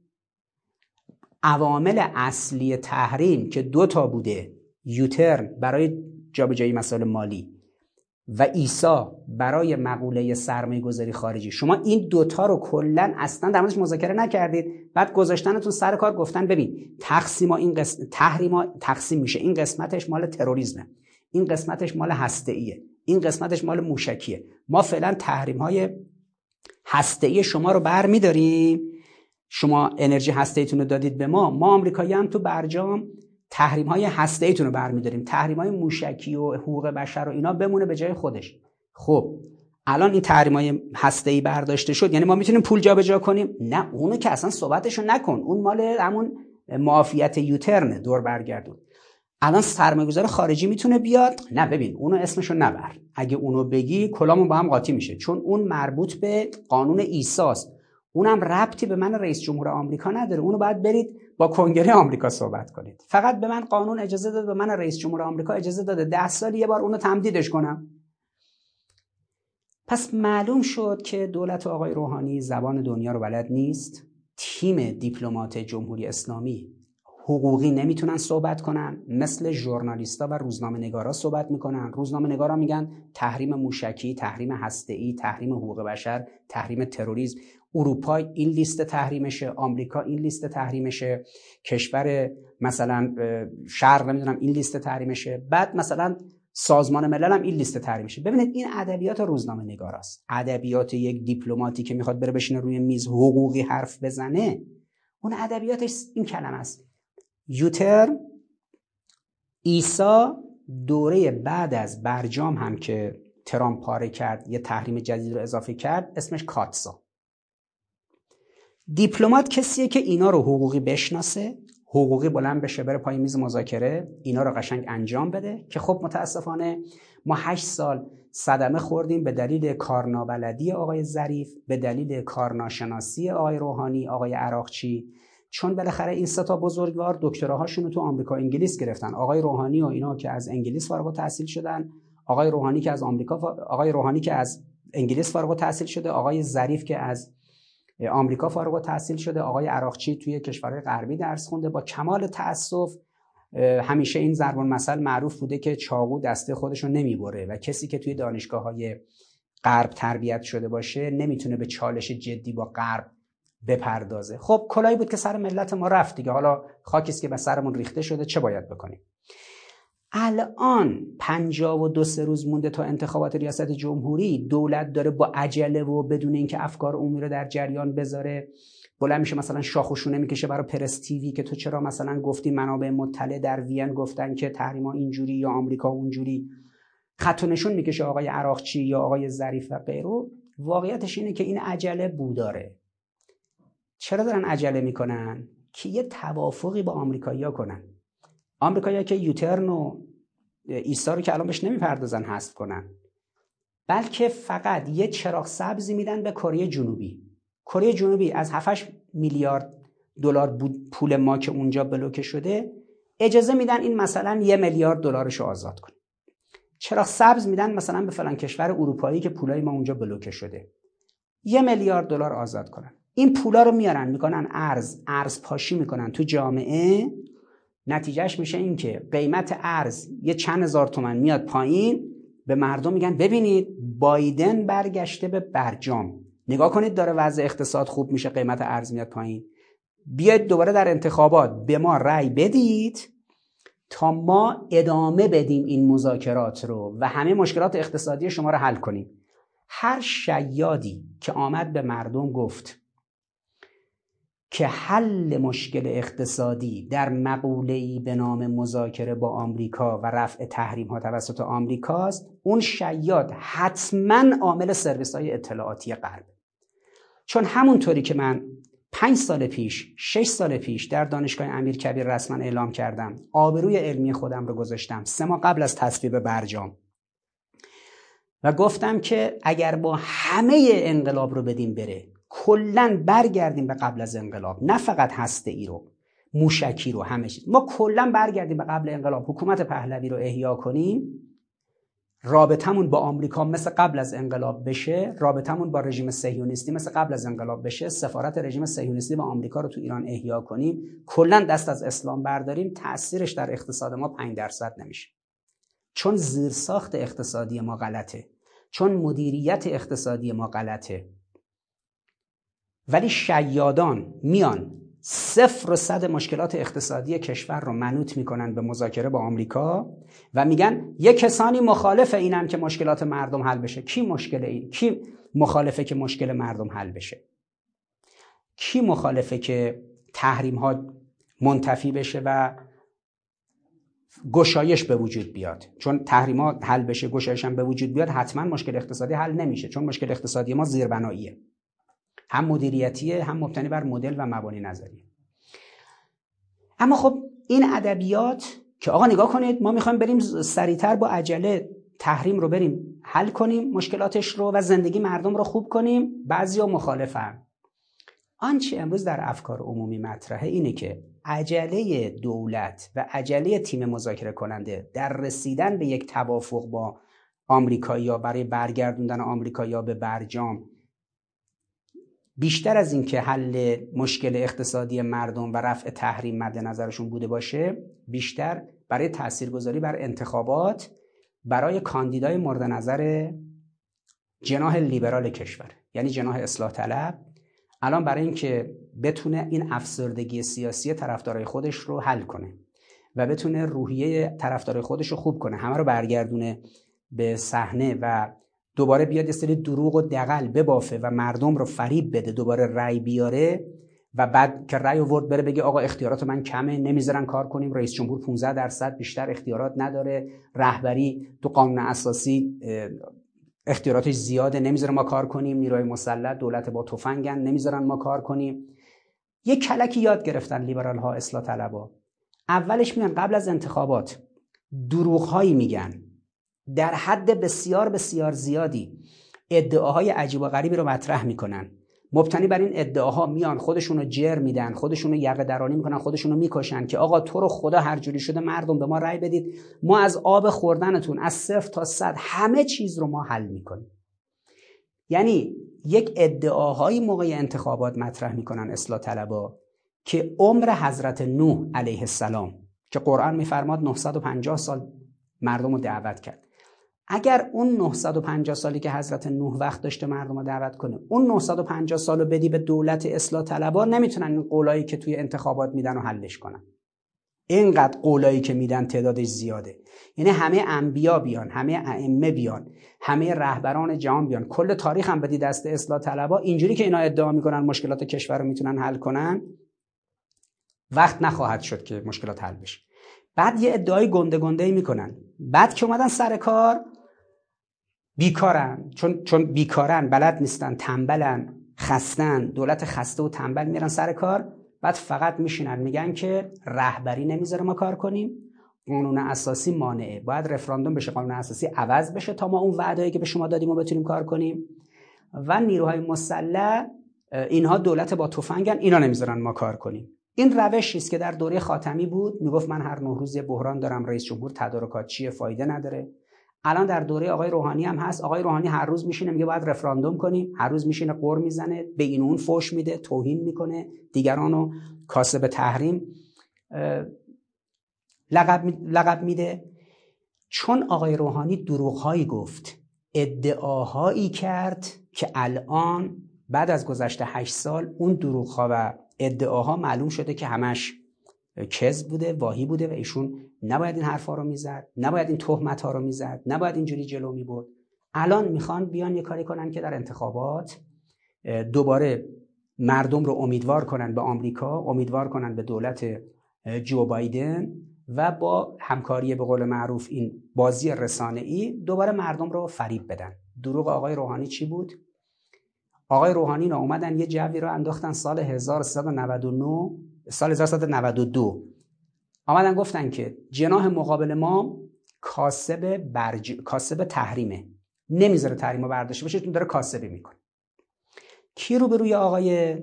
عوامل اصلی تحریم که دو تا بوده. یوترن برای جابجایی مسائل مالی. و ایسا برای مقوله سرمایه گذاری خارجی. شما این دوتا رو کلا اصلا در موردش مذاکره نکردید. بعد گذاشتنتون سر کار گفتن ببین تقسیم این قسم تحریم تقسیم میشه. این قسمتش مال تروریسمه. این قسمتش مال هسته ایه این قسمتش مال موشکیه. ما فعلا تحریم های هسته ای شما رو بر میداریم شما انرژی هسته ایتون رو دادید به ما. ما آمریکایی هم تو برجام تحریم های هسته ایتون رو برمیداریم. تحریم های موشکی و حقوق بشر و اینا بمونه به جای خودش. خب الان این تحریم های هسته ای برداشته شد. یعنی ما می‌تونیم پول جابجا کنیم؟ نه اونو که اصلا صحبتشو نکن. اون مال همون معافیت یوترن دور برگردون. الان سرمایه‌گذار خارجی می‌تونه بیاد؟ نه ببین اونو اسمشو نبر. اگه اونو بگی کلامون با هم قاطی میشه. چون اون مربوط به قانون ایساست. اونم ربطی به من رئیس جمهور آمریکا نداره. اونو باید برید با کنگره آمریکا صحبت کنید. فقط به من قانون اجازه داده به من رئیس جمهور آمریکا اجازه داده. ده سال یه بار اونو تمدیدش کنم. پس معلوم شد که دولت آقای روحانی زبان دنیا رو بلد نیست. تیم دیپلمات جمهوری اسلامی حقوقی نمی‌تونن صحبت کنن. مثل ژورنالیستا و روزنامه نگارا صحبت می‌کنن. روزنامه نگارا میگن تحریم موشکی تحریم هسته‌ای تحریم حقوق بشر تحریم تروریسم. اروپا این لیست تحریمشه آمریکا این لیست تحریمشه کشور مثلا شرق نمی‌دونم این لیست تحریمشه. بعد مثلا سازمان ملل هم این لیست تحریمشه. ببینید این ادبیات روزنامه نگاراست ادبیات یک دیپلماتی که می‌خواد بره بشینه روی میز حقوقی حرف بزنه اون ادبیاتش این کلمه است. یوتر ایسا دوره بعد از برجام هم که ترامپ پاره کرد یه تحریم جدید رو اضافه کرد اسمش کاتسا. دیپلمات کسیه که اینا رو حقوقی بشناسه حقوقی بلند بشه بره پای میز مذاکره اینا رو قشنگ انجام بده که خب متاسفانه ما هشت سال صدمه خوردیم به دلیل کارنابلدی آقای ظریف به دلیل کارناشناسی آقای روحانی آقای عراقچی. چون بالاخره این سه تا بزرگوار دکتراهاشون رو تو آمریکا انگلیس گرفتن. آقای روحانی و اینا که از انگلیس فارغ التحصیل شدن آقای روحانی که از آمریکا آقای روحانی که از انگلیس فارغ التحصیل شده آقای ظریف که از آمریکا فارغ التحصیل شده آقای عراقچی توی کشورهای غربی درس خونده. با کمال تاسف همیشه این ضرب المثل معروف بوده که چاقو دسته خودش رو نمی‌بره و کسی که توی دانشگاه های غرب تربیت شده باشه نمی‌تونه به چالش جدی با غرب بپردازه. خب کلایی بود که سر ملت ما رفت دیگه. حالا خاکیست که به سرمون ریخته شده چه باید بکنیم؟ الان پنجاه و دو سه روز مونده تا انتخابات ریاست جمهوری. دولت داره با عجله و بدون اینکه افکار عمومی رو در جریان بذاره بلند میشه مثلا شاخوشونه می‌کشه برای پرس تیوی که تو چرا مثلا گفتی منابع مطلع در وین گفتن که تحریما اینجوری یا آمریکا اونجوری. خط و نشون می‌کشه آقای عراقچی یا آقای ظریف و غیره. واقعیتش اینه که این عجله بوداره. چرا دارن عجله می‌کنن؟ که یه توافقی با آمریکایی‌ها کنن. آمریکایی‌ها که یوترن و ایسا رو که الان بهش نمی‌پردازن حذف کنن. بلکه فقط یه چراغ سبزی میدن به کره جنوبی. کره جنوبی از 7 میلیارد دلار بود پول ما که اونجا بلوکه شده اجازه میدن این مثلا یه میلیارد دلارش رو آزاد کنه. چراغ سبز میدن مثلا به فلان کشور اروپایی که پولای ما اونجا بلوکه شده. یه میلیارد دلار آزاد کنن. این پولا رو میارن می‌کنن ارز ارز پاشی می‌کنن تو جامعه. نتیجهش میشه این که قیمت ارز یه چند هزار تومن میاد پایین به مردم میگن ببینید بایدن برگشته به برجام. نگاه کنید داره وضع اقتصاد خوب میشه قیمت ارز میاد پایین. بیاید دوباره در انتخابات به ما رأی بدید تا ما ادامه بدیم این مذاکرات رو و همه مشکلات اقتصادی شما رو حل کنیم. هر شیادی که آمد به مردم گفت که حل مشکل اقتصادی در مقوله‌ای به نام مذاکره با آمریکا و رفع تحریم ها توسط آمریکاست اون شیاد حتما عامل سرویس های اطلاعاتی غرب. چون همونطوری که من پنج سال پیش شش سال پیش در دانشگاه امیر کبیر رسما اعلام کردم آبروی علمی خودم رو گذاشتم سه ماه قبل از تصویب برجام. و گفتم که اگر با همه انقلاب رو بدیم بره کلا برگردیم به قبل از انقلاب. نه فقط هسته ای رو موشکی رو همه ما کلا برگردیم به قبل انقلاب. حکومت پهلوی رو احیا کنیم. رابطمون با آمریکا مثل قبل از انقلاب بشه. رابطمون با رژیم صهیونیستی مثل قبل از انقلاب بشه. سفارت رژیم صهیونیستی و آمریکا رو تو ایران احیا کنیم. کلا دست از اسلام برداریم. تاثیرش در اقتصاد ما 5 درصد نمیشه. چون زیرساخت اقتصادی ما غلطه. چون مدیریت اقتصادی ما غلطه. ولی شیادان میان صفر و صد مشکلات اقتصادی کشور رو منوط می‌کنن به مذاکره با آمریکا و میگن یه کسانی مخالف اینن که مشکلات مردم حل بشه. کی مشکل این؟ کی مخالفه که مشکل مردم حل بشه؟ کی مخالفه که تحریم ها منتفی بشه و گشایش به وجود بیاد؟ چون تحریم ها حل بشه گشایش هم به وجود بیاد حتما مشکل اقتصادی حل نمیشه. چون مشکل اقتصادی ما زیربناییه. هم مدیریتیه هم مبتنی بر مدل و مبانی نظری. اما خب این ادبیات که آقا نگاه کنید ما می‌خوایم بریم سریعتر با عجله تحریم رو بریم حل کنیم مشکلاتش رو و زندگی مردم رو خوب کنیم بعضیا مخالفن. آنچه امروز در افکار عمومی مطرحه اینه که عجله دولت و عجله تیم مذاکره کننده در رسیدن به یک توافق با آمریکایی‌ها برای برگردوندن آمریکایی‌ها به برجام بیشتر از اینکه حل مشکل اقتصادی مردم و رفع تحریم مد نظرشون بوده باشه بیشتر برای تاثیرگذاری بر انتخابات برای کاندیدای مورد نظر جناح لیبرال کشور یعنی جناح اصلاح طلب. الان برای اینکه بتونه این افسردگی سیاسی طرفدارای خودش رو حل کنه و بتونه روحیه طرفدارای خودش رو خوب کنه همه رو برگردونه به صحنه و دوباره بیاد یه سری دروغ و دقل ببافه و مردم رو فریب بده دوباره رأی بیاره و بعد که رأی آورد بره بگه آقا اختیارات من کمه نمی‌ذارن کار کنیم رئیس جمهور 15 درصد بیشتر اختیارات نداره رهبری تو قانون اساسی اختیاراتش زیاده نمی‌ذاره ما کار کنیم نیروی مسلح دولت با تفنگن نمی‌ذارن ما کار کنیم. یه کلکی یاد گرفتن لیبرال ها اصلاح طلبا. اولش میگن قبل از انتخابات دروغ هایی میگن. در حد بسیار بسیار زیادی ادعاهای عجیب و غریبی رو مطرح می‌کنن. مبتنی بر این ادعاها میان خودشونو رو جر میدن خودشونو یقه درانی می‌کنن خودشونو رو می‌کشن که آقا تو رو خدا هر جوری شده مردم به ما رأی بدید. ما از آب خوردنتون از صفر تا صد همه چیز رو ما حل می‌کنیم. یعنی یک ادعاهایی موقع انتخابات مطرح می‌کنن اصلاح طلبا که عمر حضرت نوح علیه السلام که قرآن میفرماد 950 سال مردم رو دعوت کرد. اگر اون 950 سالی که حضرت نوح وقت داشته مردم رو دعوت کنه اون 950 سال رو بدی به دولت اصلاح طلبا نمی‌تونن این قولایی که توی انتخابات میدن و حلش کنن. اینقدر قولایی که میدن تعدادش زیاده. یعنی همه انبیا بیان همه ائمه بیان همه رهبران جهان بیان. کل تاریخ هم بدی دست اصلاح طلبا. اینجوری که اینا ادعا می‌کنن مشکلات کشور رو می‌تونن حل کنن وقت نخواهد شد که مشکلات حل بشه. بعد یه ادعای گنده گنده می‌کنن. بعد که اومدن سر کار بیکارن. چون چون بیکارن بلد نیستن تنبلن خستن. دولت خسته و تنبل میرن سر کار بعد فقط میشینن. میگن که رهبری نمی‌ذاره ما کار کنیم. قانون اساسی مانعه. باید رفراندوم بشه قانون اساسی عوض بشه تا ما اون وعدهایی که به شما دادیم و بتونیم کار کنیم. و نیروهای مسلح اینها دولت با تفنگن اینا نمی‌ذارن ما کار کنیم. این روشی است که در دوره خاتمی بود. می‌گفت من هر نه روز یه بحران دارم. رئیس جمهور تدارکات چیه؟ فایده نداره. الان در دوره آقای روحانی هم هست. آقای روحانی هر روز میشینه میگه باید رفراندوم کنیم. هر روز میشینه قر می‌زنه به این اون فوش میده توهین می‌کنه. دیگرانو کاسب تحریم لقب, میده. چون آقای روحانی دروغهایی گفت ادعاهایی کرد که الان بعد از گذشته هشت سال اون دروغها و ادعاها معلوم شده که همش کذب بوده واهی بوده و ایشون نباید این حرفا رو می‌زد نباید این تهمت ها رو می‌زد نباید اینجوری جلو می بود الان می‌خوان بیان یه کاری کنن که در انتخابات دوباره مردم رو امیدوار کنن به آمریکا امیدوار کنن به دولت جو بایدن و با همکاری به قول معروف این بازی رسانه ای دوباره مردم رو فریب بدن. دروغ آقای روحانی چی بود؟ آقای روحانی رو اومدن یه جوی رو انداختن سال 1399 سال 1392 آمدن گفتن که جناح مقابل ما کاسب برج... کاسب تحریمه. نمی‌ذاره تحریم رو برداشته باشه داره کاسبی می‌کنه. کی رو به روی آقای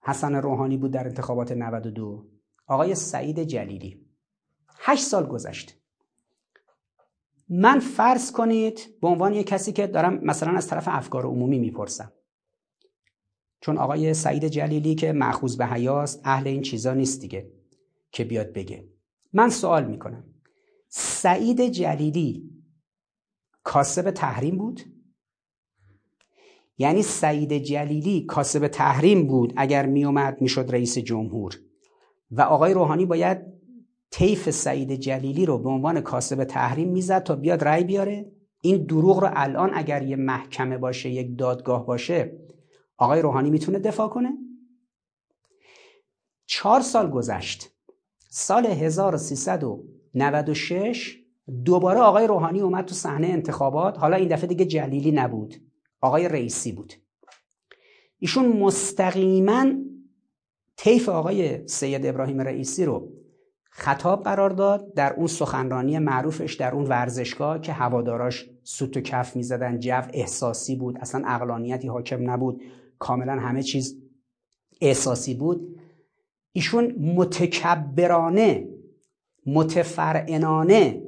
حسن روحانی بود در انتخابات 92 آقای سعید جلیلی. هشت سال گذشته من فرض کنید به عنوان یک کسی که دارم مثلا از طرف افکار عمومی می‌پرسم. چون آقای سعید جلیلی که معخوض به حیاست اهل این چیزا نیست دیگه که بیاد بگه. من سوال می‌کنم. سعید جلیلی کاسب تحریم بود؟ یعنی سعید جلیلی کاسب تحریم بود اگر میومد می‌شد رئیس جمهور. و آقای روحانی باید طیف سعید جلیلی رو به عنوان کاسب تحریم می‌زد تا بیاد رأی بیاره؟ این دروغ رو الان اگر یه محکمه باشه یک دادگاه باشه آقای روحانی می‌تونه دفاع کنه؟ چهار سال گذشت. سال 1396 دوباره آقای روحانی اومد تو صحنه انتخابات. حالا این دفعه دیگه جلیلی نبود. آقای رئیسی بود. ایشون مستقیما طیف آقای سید ابراهیم رئیسی رو خطاب قرار داد. در اون سخنرانی معروفش در اون ورزشگاه که هواداراش سوت و کف می‌زدن جو احساسی بود اصلا اقلانیتی حاکم نبود. کاملا همه چیز احساسی بود. ایشون متکبرانه متفرعنانه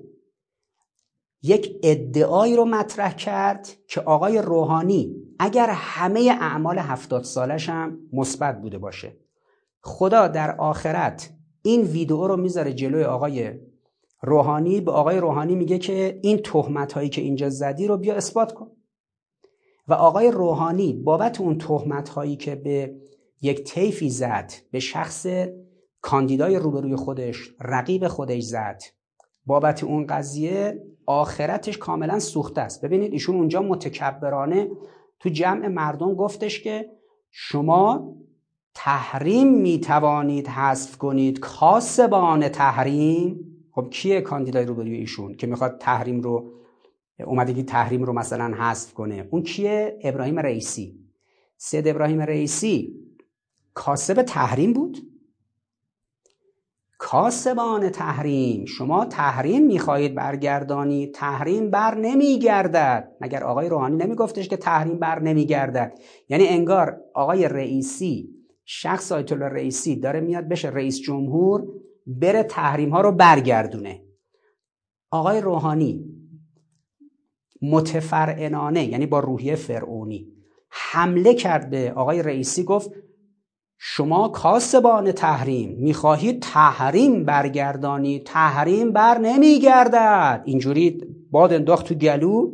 یک ادعایی رو مطرح کرد که آقای روحانی اگر همه اعمال هفتاد سالش هم مثبت بوده باشه خدا در آخرت این ویدئو رو می‌ذاره جلوی آقای روحانی به آقای روحانی میگه که این تهمت هایی که اینجا زدی رو بیا اثبات کن. و آقای روحانی بابت اون تهمت هایی که به یک طیفی زد به شخص کاندیدای روبروی خودش رقیب خودش زد. بابت اون قضیه آخرتش کاملا سوخته است. ببینید ایشون اونجا متکبرانه تو جمع مردم گفتش که شما تحریم می‌توانید حذف کنید کاسبان تحریم. خب کیه کاندیدای روبروی ایشون که می‌خواد تحریم رو اومدگی تحریم رو مثلا حذف کنه. اون کیه؟ ابراهیم رئیسی. سید ابراهیم رئیسی کاسب تحریم بود. کاسبان تحریم. شما تحریم می‌خواهید برگردانی. تحریم بر نمیگردد. مگر آقای روحانی نمیگفتش که تحریم بر نمیگردد؟ یعنی انگار آقای رئیسی شخص آیت الله رئیسی داره میاد بشه رئیس جمهور بره تحریم ها رو برگردونه. آقای روحانی متفرعنانه یعنی با روحیه فرعونی. حمله کرد به آقای رئیسی گفت شما کاسبان تحریم می‌خواهید تحریم برگردانی؟ تحریم بر نمیگردد. اینجوری باد انداخت تو گلو.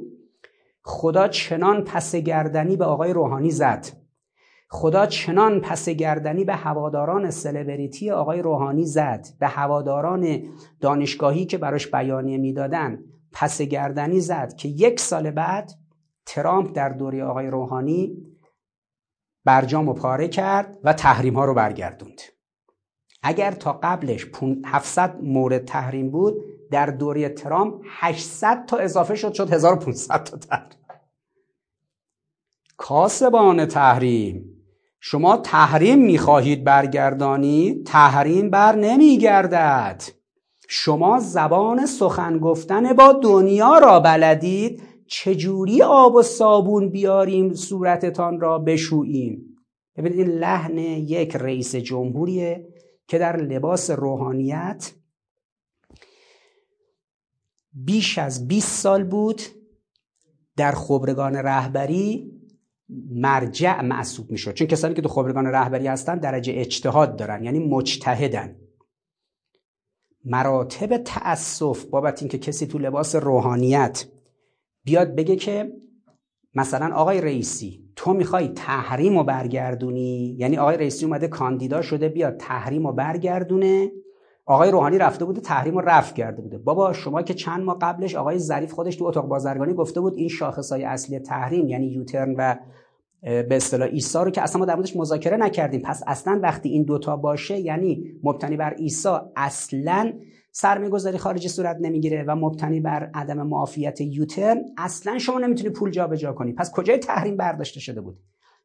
خدا چنان پس گردنی به آقای روحانی زد. خدا چنان پس گردنی به هواداران سلبریتی آقای روحانی زد. به هواداران دانشگاهی که براش بیانیه می‌دادن. پس گردنی زد که یک سال بعد ترامپ در دوره آقای روحانی برجام و پاره کرد و تحریم ها رو برگردوند. اگر تا قبلش 700 مورد تحریم بود در دوره ترامپ 800 تا اضافه شد شد 1500 تا تحریم. کاسبان تحریم. شما تحریم می‌خواهید برگردانی تحریم بر نمیگردد. شما زبان سخن گفتن با دنیا را بلدید چجوری آب و صابون بیاریم صورتتان را بشوییم؟ ببینید این لحن یک رئیس جمهوریه که در لباس روحانیت بیش از 20 سال بود در خبرگان رهبری مرجع معصوب می‌شد. چون کسانی که تو خبرگان رهبری هستن درجه اجتهاد دارن یعنی مجتهدن. مراتب تأسف بابت اینکه کسی تو لباس روحانیت بیاد بگه که مثلا آقای رئیسی تو می‌خوای تحریم رو برگردونی؟ یعنی آقای رئیسی اومده کاندیدا شده بیاد تحریم رو برگردونه؟ آقای روحانی رفته بوده تحریم رو رفع کرده بوده. بابا شما که چند ماه قبلش آقای ظریف خودش تو اتاق بازرگانی گفته بود این شاخصای اصلی تحریم یعنی یوترن و به اصطلاح عیسی رو که اصلا ما در موردش مذاکره نکردیم. پس اصلا وقتی این دوتا باشه یعنی مبتنی بر عیسی اصلا سرمایه‌گذاری خارجی صورت نمی‌گیره و مبتنی بر عدم معافیت یوترن اصلا شما نمی‌تونی پول جابجا کنی. پس کجای تحریم برداشته شده بود؟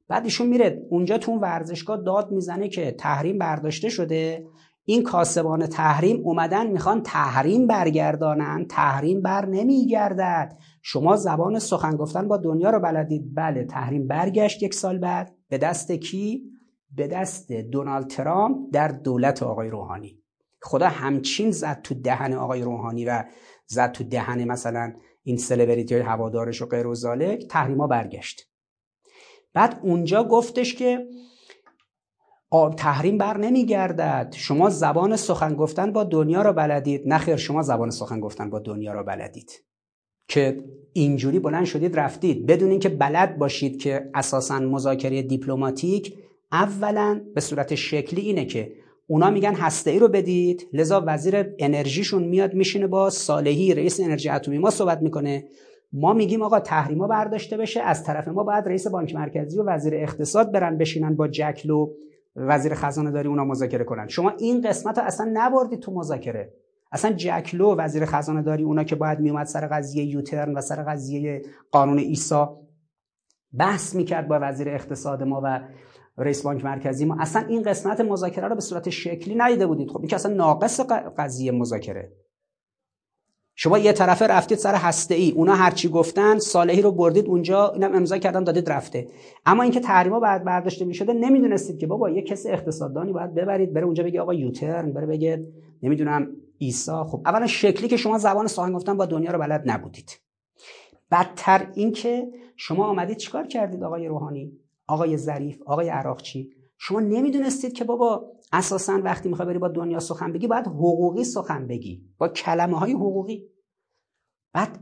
بعد ایشون میره اونجا تو اون ورزشگاه داد می‌زنه که تحریم برداشته شده. این کاسبان تحریم اومدن می‌خوان تحریم برگردانن تحریم بر نمیگردد. شما زبان سخن گفتن با دنیا رو بلدید. بله تحریم برگشت یک سال بعد. به دست کی؟ به دست دونالد ترامپ در دولت آقای روحانی. خدا همچین زد تو دهن آقای روحانی و زد تو دهن مثلا این سلبریتی های هوادارش و غیر و زالک. تحریما برگشت. بعد اونجا گفتش که تحریم بر نمیگردد. شما زبان سخن گفتن با دنیا را بلدید. نخیر شما زبان سخن گفتن با دنیا را بلدید. که اینجوری بلند شدید رفتید. بدون اینکه بلد باشید که اساسا مذاکره دیپلماتیک اولا به صورت شکلی اینه که اونا میگن هسته ای رو بدید. لذا وزیر انرژیشون میاد میشینه با صالحی رئیس انرژی اتمی ما صحبت می‌کنه. ما میگیم آقا تحریما برداشته بشه از طرف ما باید رئیس بانک مرکزی و وزیر اقتصاد برن بشینن با جکلو وزیر خزانه داری اونا مذاکره کنن. شما این قسمت رو اصلا نبردید تو مذاکره. اصلا جکلو وزیر خزانه داری اونا که باید میومد سر قضیه یوترن و سر قضیه قانون ایسا بحث می‌کرد با وزیر اقتصاد ما و رئیس بانک مرکزی ما اصلا این قسمت مذاکره رو به صورت شکلی ندیده بودید. خب این که اصلا ناقص قضیه مذاکره. شما یه طرفه رفتید سر هسته ای اونا هرچی گفتن صالحی رو بردید اونجا اینم امضا کردن دادید رفته. اما اینکه تحریما بعد برداشته می‌شده نمی‌دونستید که بابا یه کس اقتصاددانی باید ببرید بره اونجا بگه آقا یوترن بره بگه نمی‌دونم ایسا خب اولا شکلی که شما زبان سخن گفتن با دنیا رو بلد نبودید. بدتر اینکه شما آمدید چیکار کردید آقای روحانی؟ آقای ظریف آقای عراقچی. شما نمی‌دونستید که بابا اساسا وقتی می‌خوای بری با دنیا سخن بگی باید حقوقی سخن بگی. با کلمه های حقوقی. بعد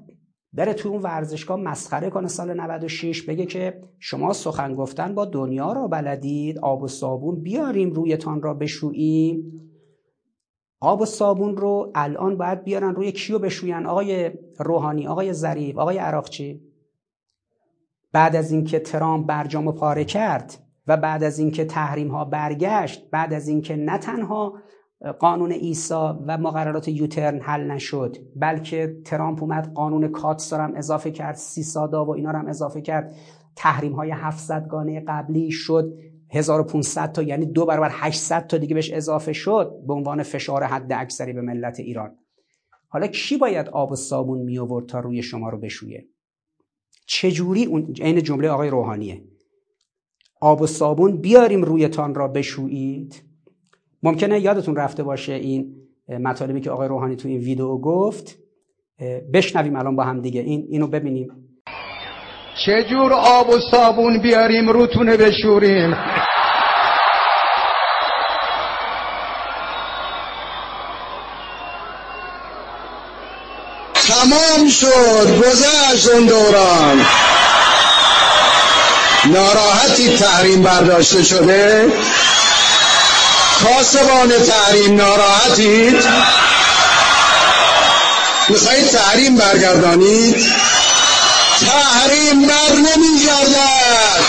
بره تو اون ورزشگاه مسخره کنه سال 96 بگه که شما سخن گفتن با دنیا را بلدید آب و صابون بیاریم رویتان را بشوییم. آب و صابون رو الان باید بیارن روی کیو بشوین؟ آقای روحانی آقای ظریف آقای عراقچی. بعد از اینکه ترامپ برجام پاره کرد و بعد از اینکه تحریم ها برگشت بعد از اینکه نه تنها قانون ایسا و مقررات یوترن حل نشد بلکه ترامپ اومد قانون کاتس هم اضافه کرد سی سادا و اینا رو هم اضافه کرد. تحریم های 700 گانه قبلی شد. 1500 تا یعنی دو برابر 800 تا دیگه بهش اضافه شد به عنوان فشار حد اکثری به ملت ایران. حالا کی باید آب و صابون می آورد تا روی شما رو بشویه؟ چجوری اون عین جمله آقای روحانیه؟ آب و صابون بیاریم رویتان را بشویید. ممکنه یادتون رفته باشه این مطالبی که آقای روحانی تو این ویدیو گفت. بشنویم الان با هم دیگه. این اینو ببینیم. چجور آب و صابون بیاریم روتونه بشوریم؟ تمام شد. گذشت اون دوران. ناراحتی تحریم برداشته شده؟ کاسبان تحریم ناراحتید؟ می‌خواهید تحریم برگردانید؟ تحریم بر نمیگردد.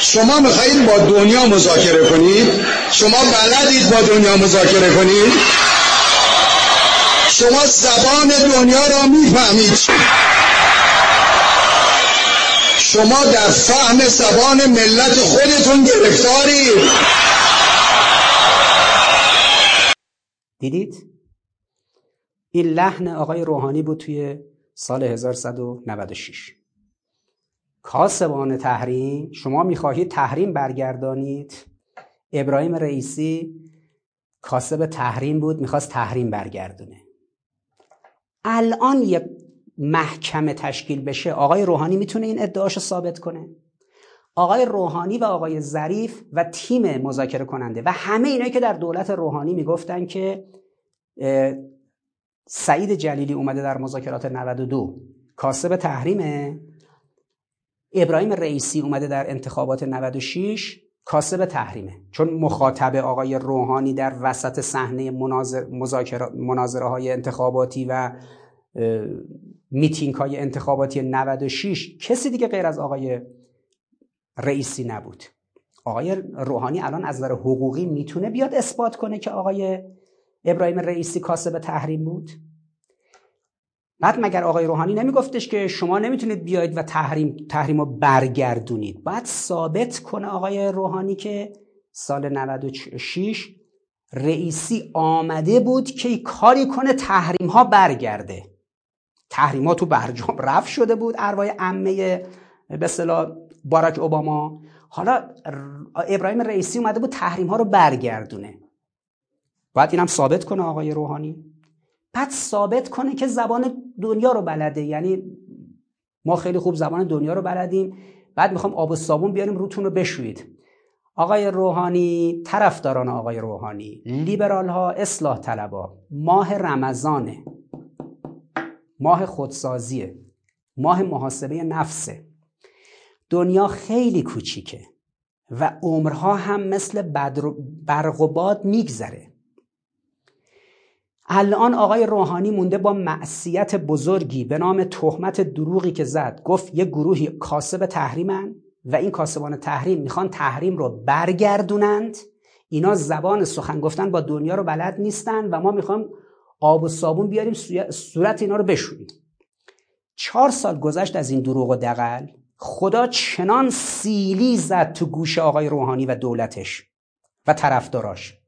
شما می‌خواهید با دنیا مذاکره کنید؟ شما بلدید با دنیا مذاکره کنید؟ شما زبان دنیا را می‌فهمید. شما در فهم زبان ملت خودتون گرفتارید. دیدید؟ این لحن آقای روحانی بود توی سال 1196 کاسبان تحریم شما می‌خواهید تحریم برگردانید. ابراهیم رئیسی کاسب تحریم بود می‌خواست تحریم برگردونه. الان یه محکمه تشکیل بشه آقای روحانی می‌تونه این ادعاشو ثابت کنه. آقای روحانی و آقای ظریف و تیم مذاکره کننده و همه اینایی که در دولت روحانی می‌گفتن که سعید جلیلی اومده در مذاکرات 92 کاسب تحریمه. ابراهیم رئیسی اومده در انتخابات 96 کاسب تحریمه. چون مخاطب آقای روحانی در وسط صحنه مناظره های انتخاباتی و میتینگ های انتخاباتی 96 کسی دیگه غیر از آقای رئیسی نبود. آقای روحانی الان از نظر حقوقی می‌تونه بیاد اثبات کنه که آقای ابراهیم رئیسی کاسب تحریم بود؟ بعد مگر آقای روحانی نمیگفتش که شما نمی‌تونید بیاید و تحریم تحریم رو برگردونید. باید ثابت کنه آقای روحانی که سال 96 رئیسی آمده بود که کاری کنه تحریم ها برگرده. تحریم ها تو برجام رفت شده بود ارواح عمه به اصطلاح باراک اوباما. حالا ابراهیم رئیسی اومده بود تحریم ها رو برگردونه. باید اینم ثابت کنه آقای روحانی. بعد ثابت کنه که زبان دنیا رو بلده. یعنی ما خیلی خوب زبان دنیا رو بلدیم. بعد می‌خوام آب و صابون بیاریم روتون رو بشوید آقای روحانی طرفداران آقای روحانی. لیبرال ها اصلاح طلبا. ماه رمضانه. ماه خودسازیه. ماه محاسبه نفسه. دنیا خیلی کوچیکه و عمرها هم مثل برق و باد میگذره. الان آقای روحانی مونده با معصیت بزرگی به نام تهمت دروغی که زد گفت یه گروهی کاسب تحریمن و این کاسبان تحریم می‌خوان تحریم رو برگردونند. اینا زبان سخن گفتن با دنیا رو بلد نیستن و ما می‌خوام آب و صابون بیاریم صورت اینا رو بشوریم. چهار سال گذشت از این دروغ و دقل خدا چنان سیلی زد تو گوش آقای روحانی و دولتش و طرفداراش.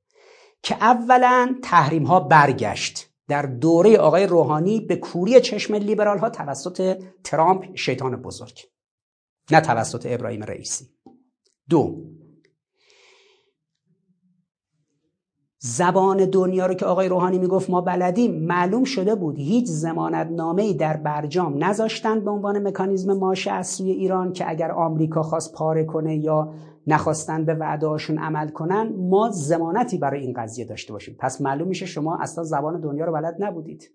که اولا تحریم ها برگشت. در دوره آقای روحانی به کوری چشم لیبرال ها توسط ترامپ شیطان بزرگ. نه توسط ابراهیم رئیسی. دو زبان دنیا رو که آقای روحانی می‌گفت ما بلدیم معلوم شده بود هیچ زمانت نامه در برجام نذاشتن به عنوان مکانیزم ماشه از سوی ایران که اگر آمریکا خواست پاره کنه یا نخواستن به وعدهاشون عمل کنن ما زمانتی برای این قضیه داشته باشیم. پس معلوم میشه شما اصلا زبان دنیا رو بلد نبودید.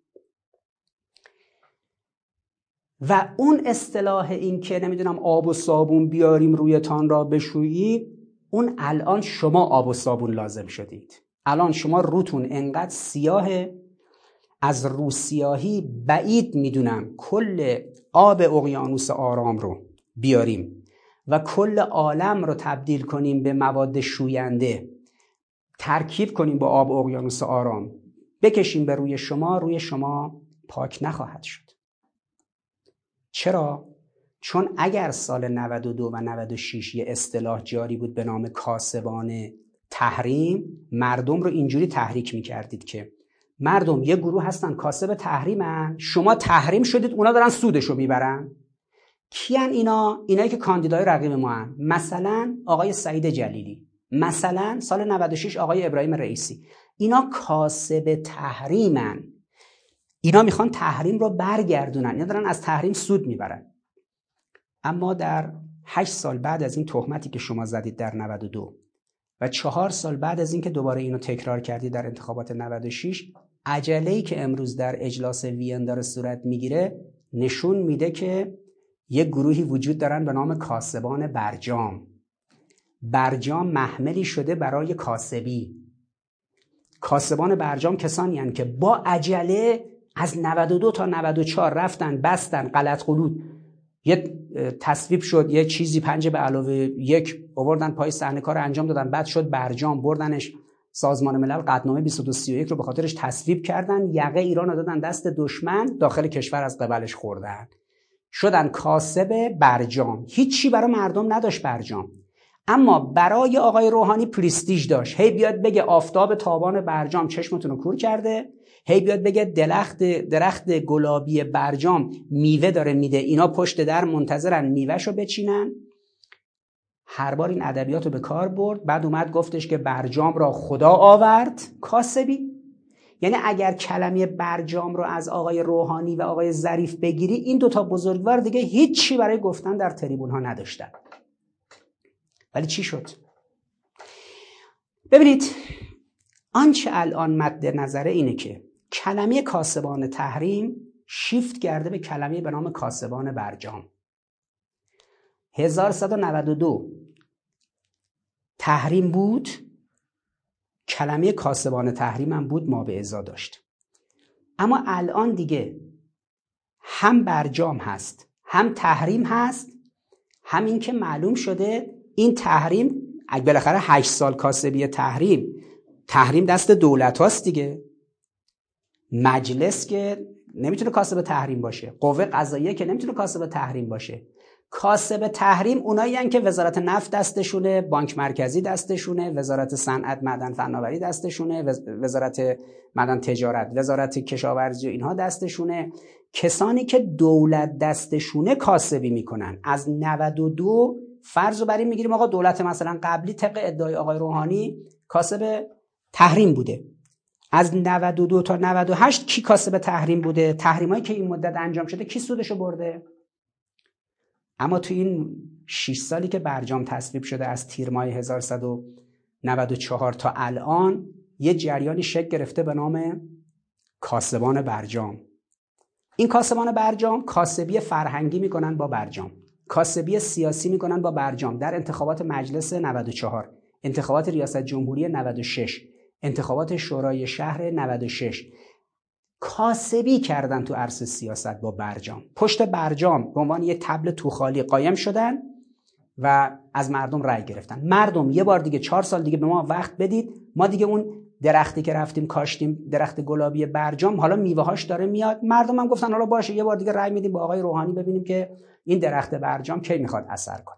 و اون اصطلاح این که نمی‌دونم آب و صابون بیاریم روی تان را بشویی اون الان شما آب و صابون لازم شدید. الان شما روتون انقدر سیاهه از روسیاهی بعید می‌دونم کل آب اقیانوس آرام رو بیاریم. و کل عالم رو تبدیل کنیم به مواد شوینده. ترکیب کنیم با آب اقیانوس آرام. بکشیم به روی شما روی شما پاک نخواهد شد. چرا؟ چون اگر سال 92 و 96 یه اصطلاح جاری بود به نام کاسبان تحریم مردم رو اینجوری تحریک می‌کردید که مردم یه گروه هستن کاسب تحریمن شما تحریم شدید اونا دارن سودش رو می‌برن. کیان اینا؟ اینایی که کاندیدای رقیب ما هن. مثلا آقای سعید جلیلی. مثلا سال 96 آقای ابراهیم رئیسی. اینا کاسب تحریمن اینا می‌خوان تحریم رو برگردونن. اینا دارن از تحریم سود می‌برن. اما در 8 سال بعد از این تهمتی که شما زدید در 92 و چهار سال بعد از اینکه دوباره اینو تکرار کردید در انتخابات 96 عجله که امروز در اجلاس وین داره صورت می‌گیره نشون میده که یک گروهی وجود دارن به نام کاسبان برجام. برجام محملی شده برای کاسبی. کاسبان برجام کسانی هن که با عجله از 92 تا 94 رفتن بستن غلط قلود یه تصویب شد یه چیزی پنج به علاوه یک آوردن پای صحنه کار انجام دادن. بعد شد برجام بردنش. سازمان ملل قدنامه 2231 رو به خاطرش تصویب کردن. یقه ایران رو دادن دست دشمن داخل کشور از قبلش خوردن. شدن کاسب برجام. هیچی برای مردم نداشت برجام. اما برای آقای روحانی پریستیژ داشت. هی بیاد بگه آفتاب تابان برجام چشمتون رو کور کرده. هی بیاد بگه درخت درخت گلابی برجام میوه داره میده. اینا پشت در منتظرن میوهش بچینن. هر بار این ادبیات رو به کار برد. بعد اومد گفتش که برجام را خدا آورد. کاسبی یعنی اگر کلمه برجام رو از آقای روحانی و آقای ظریف بگیری این دوتا بزرگوار دیگه هیچی برای گفتن در تریبون ها نداشتن. ولی چی شد؟ ببینید آنچه الان مد نظره اینه که کلمه کاسبان تحریم شیفت کرده به کلمه به نام کاسبان برجام. 1192 تحریم بود کلمه کاسبان تحریم هم بود ما به ازا داشت. اما الان دیگه هم برجام هست هم تحریم هست هم این که معلوم شده این تحریم اگه بالاخره هشت سال کاسبی تحریم تحریم دست دولت هاست دیگه. مجلس که نمی‌تونه کاسب تحریم باشه قوه قضاییه که نمی‌تونه کاسب تحریم باشه. کاسب تحریم اونایی که وزارت نفت دستشونه بانک مرکزی دستشونه وزارت صنعت معدن فناوری دستشونه وزارت معدن تجارت وزارت کشاورزی و اینها دستشونه. کسانی که دولت دستشونه کاسبی می‌کنن. از 92 فرض رو بر می‌گیریم آقا دولت مثلا قبلی طبق ادعای آقای روحانی کاسب تحریم بوده. از 92 تا 98 کی کاسب تحریم بوده؟ تحریمایی که این مدت انجام شده کی سودشو برده؟ اما تو این 6 سالی که برجام تصویب شده از تیر ماه 1194 تا الان یه جریانی شکل گرفته به نام کاسبان برجام این کاسبان برجام کاسبی فرهنگی می‌کنن با برجام کاسبی سیاسی می‌کنن با برجام در انتخابات مجلس 94 انتخابات ریاست جمهوری 96 انتخابات شورای شهر 96 کاسبی کردن تو عرصه سیاست با برجام. پشت برجام به عنوان یه تبل توخالی قایم شدن و از مردم رأی گرفتن. مردم یه بار دیگه چهار سال دیگه به ما وقت بدید. ما دیگه اون درختی که رفتیم کاشتیم درخت گلابی برجام حالا میوه هاش داره میاد. مردم هم گفتن حالا باشه یه بار دیگه رأی میدیم با آقای روحانی ببینیم که این درخت برجام کی می‌خواد اثر کنه.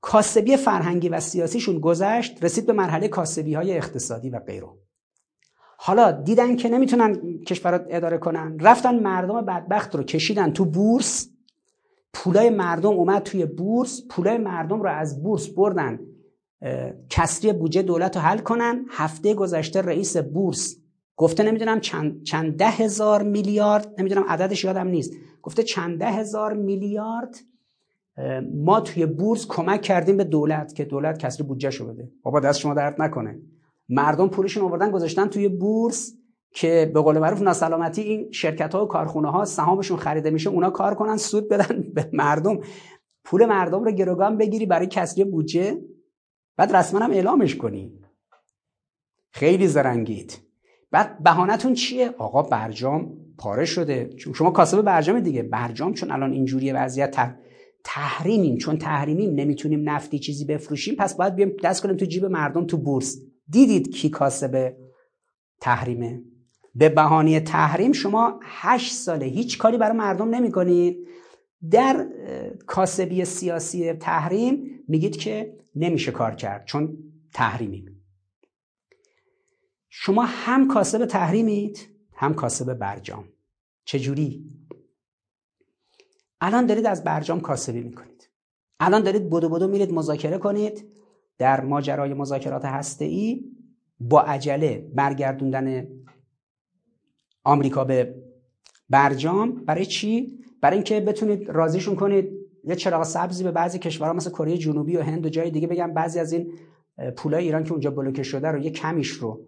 کاسبی فرهنگی و سیاسیشون گذشت رسید به مرحله کاسبی های اقتصادی و غیره حالا دیدن که نمی‌تونن کشور اداره کنن. رفتن مردم بدبخت رو کشیدن تو بورس. پولای مردم اومد توی بورس. پولای مردم رو از بورس بردن. کسری بودجه دولت رو حل کنن. هفته گذشته رئیس بورس گفته نمی‌دونم چند, چند ده هزار میلیارد. نمی‌دونم عددش یادم نیست. گفته چند ده هزار میلیارد ما توی بورس کمک کردیم به دولت که دولت کسری بودجه شو بده. بابا دست شما درد نکنه. مردم پولشون آوردن گذاشتن توی بورس که به قول معروف ناسلامتی این شرکت ها و کارخونه ها سهامشون خریده میشه اونا کار کنن سود بدن به مردم. پول مردم رو گروگان بگیری برای کسری بودجه بعد رسما هم اعلامش کنی. خیلی زرنگید. بعد بهانتون چیه؟ آقا برجام پاره شده. شما کاسب برجام دیگه. برجام چون الان اینجوری وضعیت تحریمیم. چون تحریمیم نمی‌تونیم نفتی چیزی بفروشیم پس باید بیام دست کنیم تو جیب مردم تو بورس. دیدید کی کاسب تحریمه. به بهانه تحریم شما هشت ساله هیچ کاری برای مردم نمی کنید در کاسبی سیاسی تحریم میگید که نمیشه کار کرد چون تحریمیم شما هم کاسب تحریمید هم کاسب برجام. چجوری؟ الان دارید از برجام کاسبی می‌کنید. الان دارید بدو بدو میرید مذاکره کنید. در ماجرای مذاکرات هسته با عجله برگردوندن آمریکا به برجام. برای چی؟ برای اینکه بتونید راضیشون کنید. یه چراغ سبزی به بعضی کشورها مثل کره جنوبی و هند و جای دیگه بگم. بعضی از این پولای ایران که اونجا بلوکه شده رو یه کمیش رو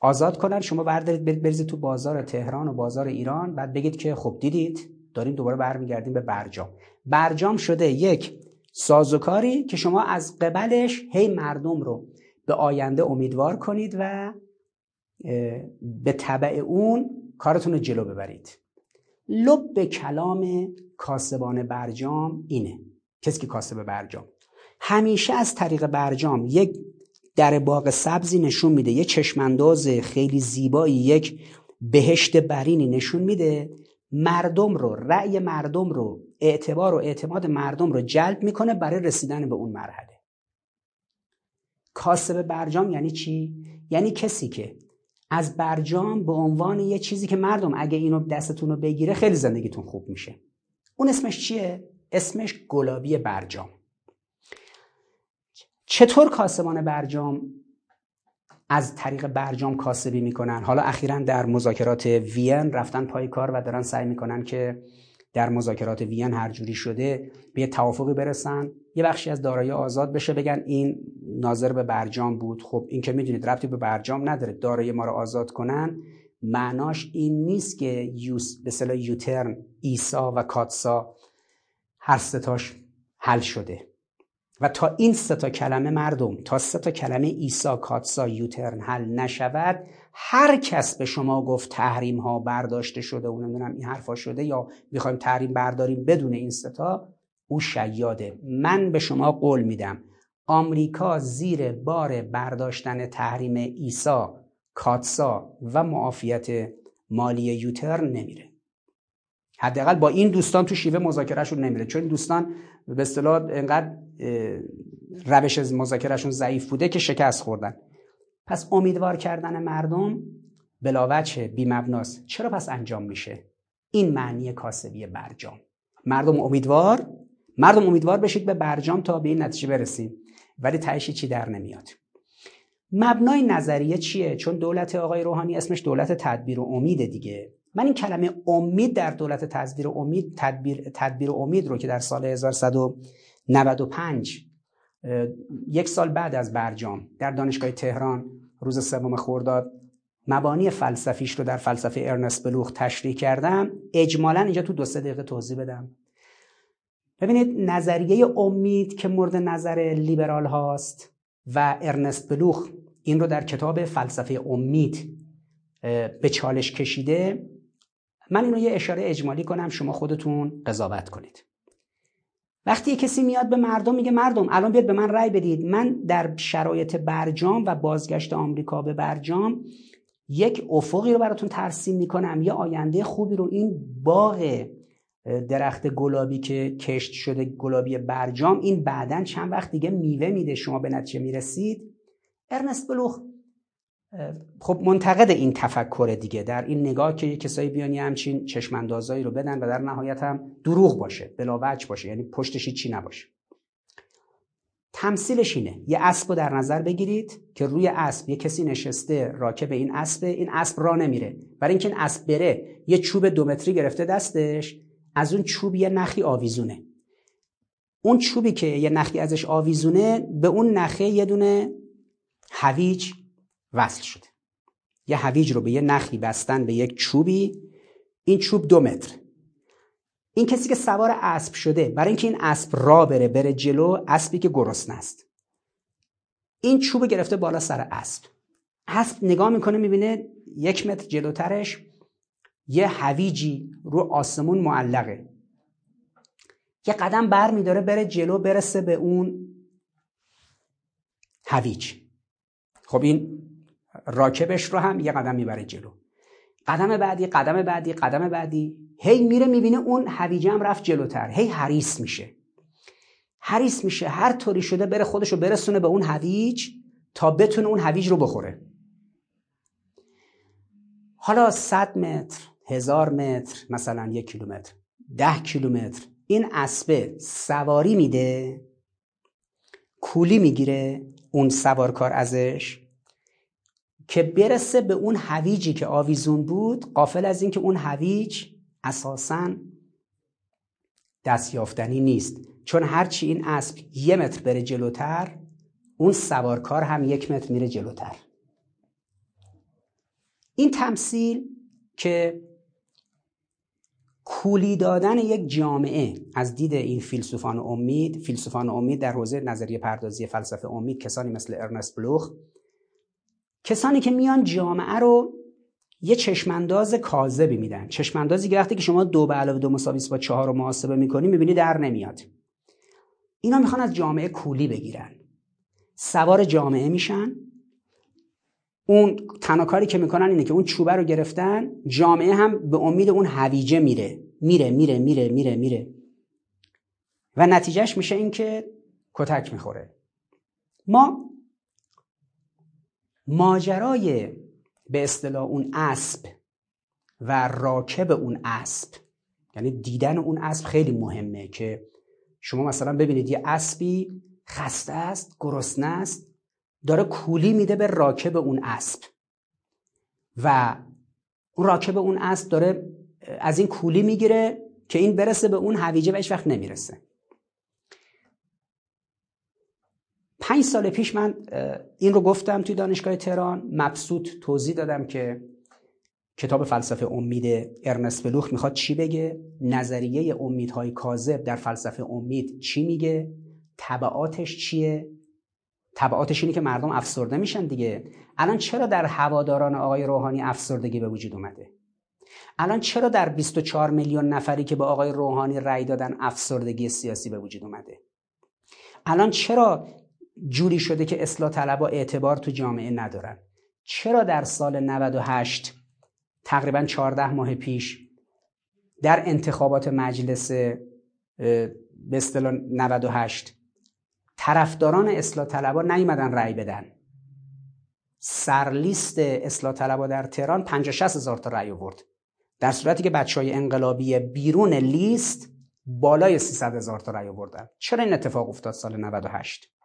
آزاد کنن. شما بردارید بریزید تو بازار تهران و بازار ایران. بعد بگید که خب دیدید داریم دوباره برمیگردیم به برجام. برجام شده یک سازوکاری که شما از قبلش هی مردم رو به آینده امیدوار کنید و به طبع اون کارتون رو جلو ببرید. لب کلام کاسبان برجام اینه. کسی که کاسب برجام. همیشه از طریق برجام یک در باغ سبزی نشون میده یه چشمانداز خیلی زیبایی یک بهشت برینی نشون میده مردم رو رأی مردم رو اعتبار و اعتماد مردم رو جلب می‌کنه برای رسیدن به اون مرحله. کاسب برجام یعنی چی؟ یعنی کسی که از برجام به عنوان یه چیزی که مردم اگه اینو دستتون رو بگیره خیلی زندگیتون خوب میشه. اون اسمش چیه؟ اسمش گلابی برجام. چطور کاسبان برجام از طریق برجام کاسبی می‌کنن؟ حالا اخیرا در مذاکرات وین رفتن پای کار و دارن سعی می‌کنن که در مذاکرات وین هر جوری شده به توافقی برسن. یه بخشی از دارایی آزاد بشه بگن این ناظر به برجام بود. خب این که می‌دونید ربطی به برجام نداره. دارایی ما رو آزاد کنن. معناش این نیست که یوس به صلاح یوترن ایسا و کاتسا هر ستاش حل شده. و تا این سه تا کلمه مردم تا سه تا کلمه ایسا کاتسا یوترن حل نشود هر کس به شما گفت تحریم ها برداشته شده و نمی‌دونم این حرفا شده یا می‌خوایم تحریم برداریم بدون این ستا او شیاده. من به شما قول میدم آمریکا زیر بار برداشتن تحریم ایسا کاتسا و معافیت مالی یوترن نمیره. حداقل با این دوستان تو شیوه مذاکرهشون نمیره. چون دوستان به اصطلاح انقدر روش مذاکرهشون ضعیف بوده که شکست خوردن. پس امیدوار کردن مردم بلاوچه بی مبناست چرا پس انجام میشه؟ این معنی کاسبی برجام. مردم امیدوار مردم امیدوار بشید به برجام تا به این نتیجه برسیم. ولی تهش چی در نمیاد. مبنای نظریه چیه؟ چون دولت آقای روحانی اسمش دولت تدبیر و امید دیگه. من این کلمه امید در دولت تدبیر و امید تدبیر, تدبیر و امید رو که در سال 1195 یک سال بعد از برجام در دانشگاه تهران روز سوم خرداد مبانی فلسفیش رو در فلسفه ارنست بلوخ تشریح کردم. اجمالا اینجا تو دو سه دقیقه توضیح بدم. ببینید نظریه امید که مورد نظر لیبرال هاست و ارنست بلوخ این رو در کتاب فلسفه امید به چالش کشیده. من اینو یه اشاره اجمالی کنم شما خودتون قضاوت کنید. وقتی کسی میاد به مردم میگه مردم الان بیاد به من رأی بدید. من در شرایط برجام و بازگشت آمریکا به برجام یک افقی رو براتون ترسیم می‌کنم. یه آینده خوبی رو این باغ درخت گلابی که کشت شده گلابی برجام این بعدا چند وقت دیگه میوه میده. شما به نتیجه می‌رسید. ارنست بلوخ خب منتقد این تفکر دیگه. در این نگاه که کسایی بیانی همچین چشماندازایی رو بدن و در نهایت هم دروغ باشه بلاوچ باشه یعنی پشتش چی نباشه. تمثیلش اینه. یه اسب رو در نظر بگیرید که روی اسب یه کسی نشسته راکب این اسب این اسب را نمیره. برای اینکه این اسب بره یه چوب دو متری گرفته دستش از اون چوب یه نخی آویزونه. اون چوبی که یه نخی ازش آویزونه به اون نخه یه دونه هویج وصل شده یه هویج رو به یه نخی بستن به یک چوبی این چوب دو متر. این کسی که سوار اسب شده برای اینکه این اسب را بره بره جلو اسبی که گرسنه است. این چوب گرفته بالا سر اسب. اسب نگاه می‌کنه می‌بینه یک متر جلوترش یه هویجی رو آسمون معلقه. یه قدم بر میداره بره جلو برسه به اون هویج. خب این راکبش رو هم یه قدم می‌بره جلو. قدم بعدی قدم بعدی قدم بعدی. هی میره می‌بینه اون هویجه هم رفت جلوتر. هی حریص میشه. حریص میشه. هر طوری شده بره خودش رو برسونه به اون هویج تا بتونه اون هویج رو بخوره. حالا صد متر هزار متر مثلا یک کیلومتر ده کیلومتر. این اسبه سواری میده کولی می‌گیره اون سوارکار ازش که برسه به اون هویجی که آویزون بود قافل از اینکه اون هویج اساسا دستیافتنی نیست. چون هرچی این اسب یه متر بره جلوتر اون سوارکار هم یک متر میره جلوتر. این تمثیل که کولی دادن یک جامعه از دید این فیلسوفان امید فیلسوفان امید در حوزه نظریه پردازی فلسفه امید کسانی مثل ارنست بلوخ کسانی که میان جامعه رو یه چشمانداز کاذبی میدن. چشماندازی که وقتی که شما دو به علاوه دو مساوی با چهار رو محاسبه می‌کنی می‌بینی در نمیاد. اینا می‌خوان از جامعه کولی بگیرن. سوار جامعه میشن. اون تنها که می‌کنن اینه که اون چوبه رو گرفتن جامعه هم به امید اون هویجه میره. میره میره میره میره میره. و نتیجهش میشه این که کتک می‌خوره. ما ماجرای به اصطلاح اون اسب و راکب اون اسب یعنی دیدن اون اسب خیلی مهمه که شما مثلا ببینید یه اسبی خسته است گرسنه است داره کولی میده به راکب اون اسب و اون راکب اون اسب داره از این کولی می‌گیره که این برسه به اون هویجه و وقت نمی‌رسه. پنج سال پیش من این رو گفتم توی دانشگاه تهران. مبسوط توضیح دادم که کتاب فلسفه امید ارنست بلوخ می‌خواد چی بگه؟ نظریه امیدهای کاذب در فلسفه امید چی میگه؟ طبعاتش چیه؟ طبعاتش اینه که مردم افسرده میشن دیگه. الان چرا در هواداران آقای روحانی افسردگی به وجود اومده؟ الان چرا در 24 میلیون نفری که به آقای روحانی رأی دادن افسردگی سیاسی به وجود اومده؟ الان چرا جوری شده که اصلاح طلبا اعتبار تو جامعه ندارن. چرا در سال 98 تقریبا 14 ماه پیش در انتخابات مجلس به اصطلاح 98 طرفداران اصلاح طلبا نیومدن رأی بدن؟ سرلیست اصلاح طلبا در تهران 50 60 هزار تا رأی آورد. در صورتی که بچه های انقلابی بیرون لیست بالای 300 هزار تا رأی آوردن. چرا این اتفاق افتاد سال 98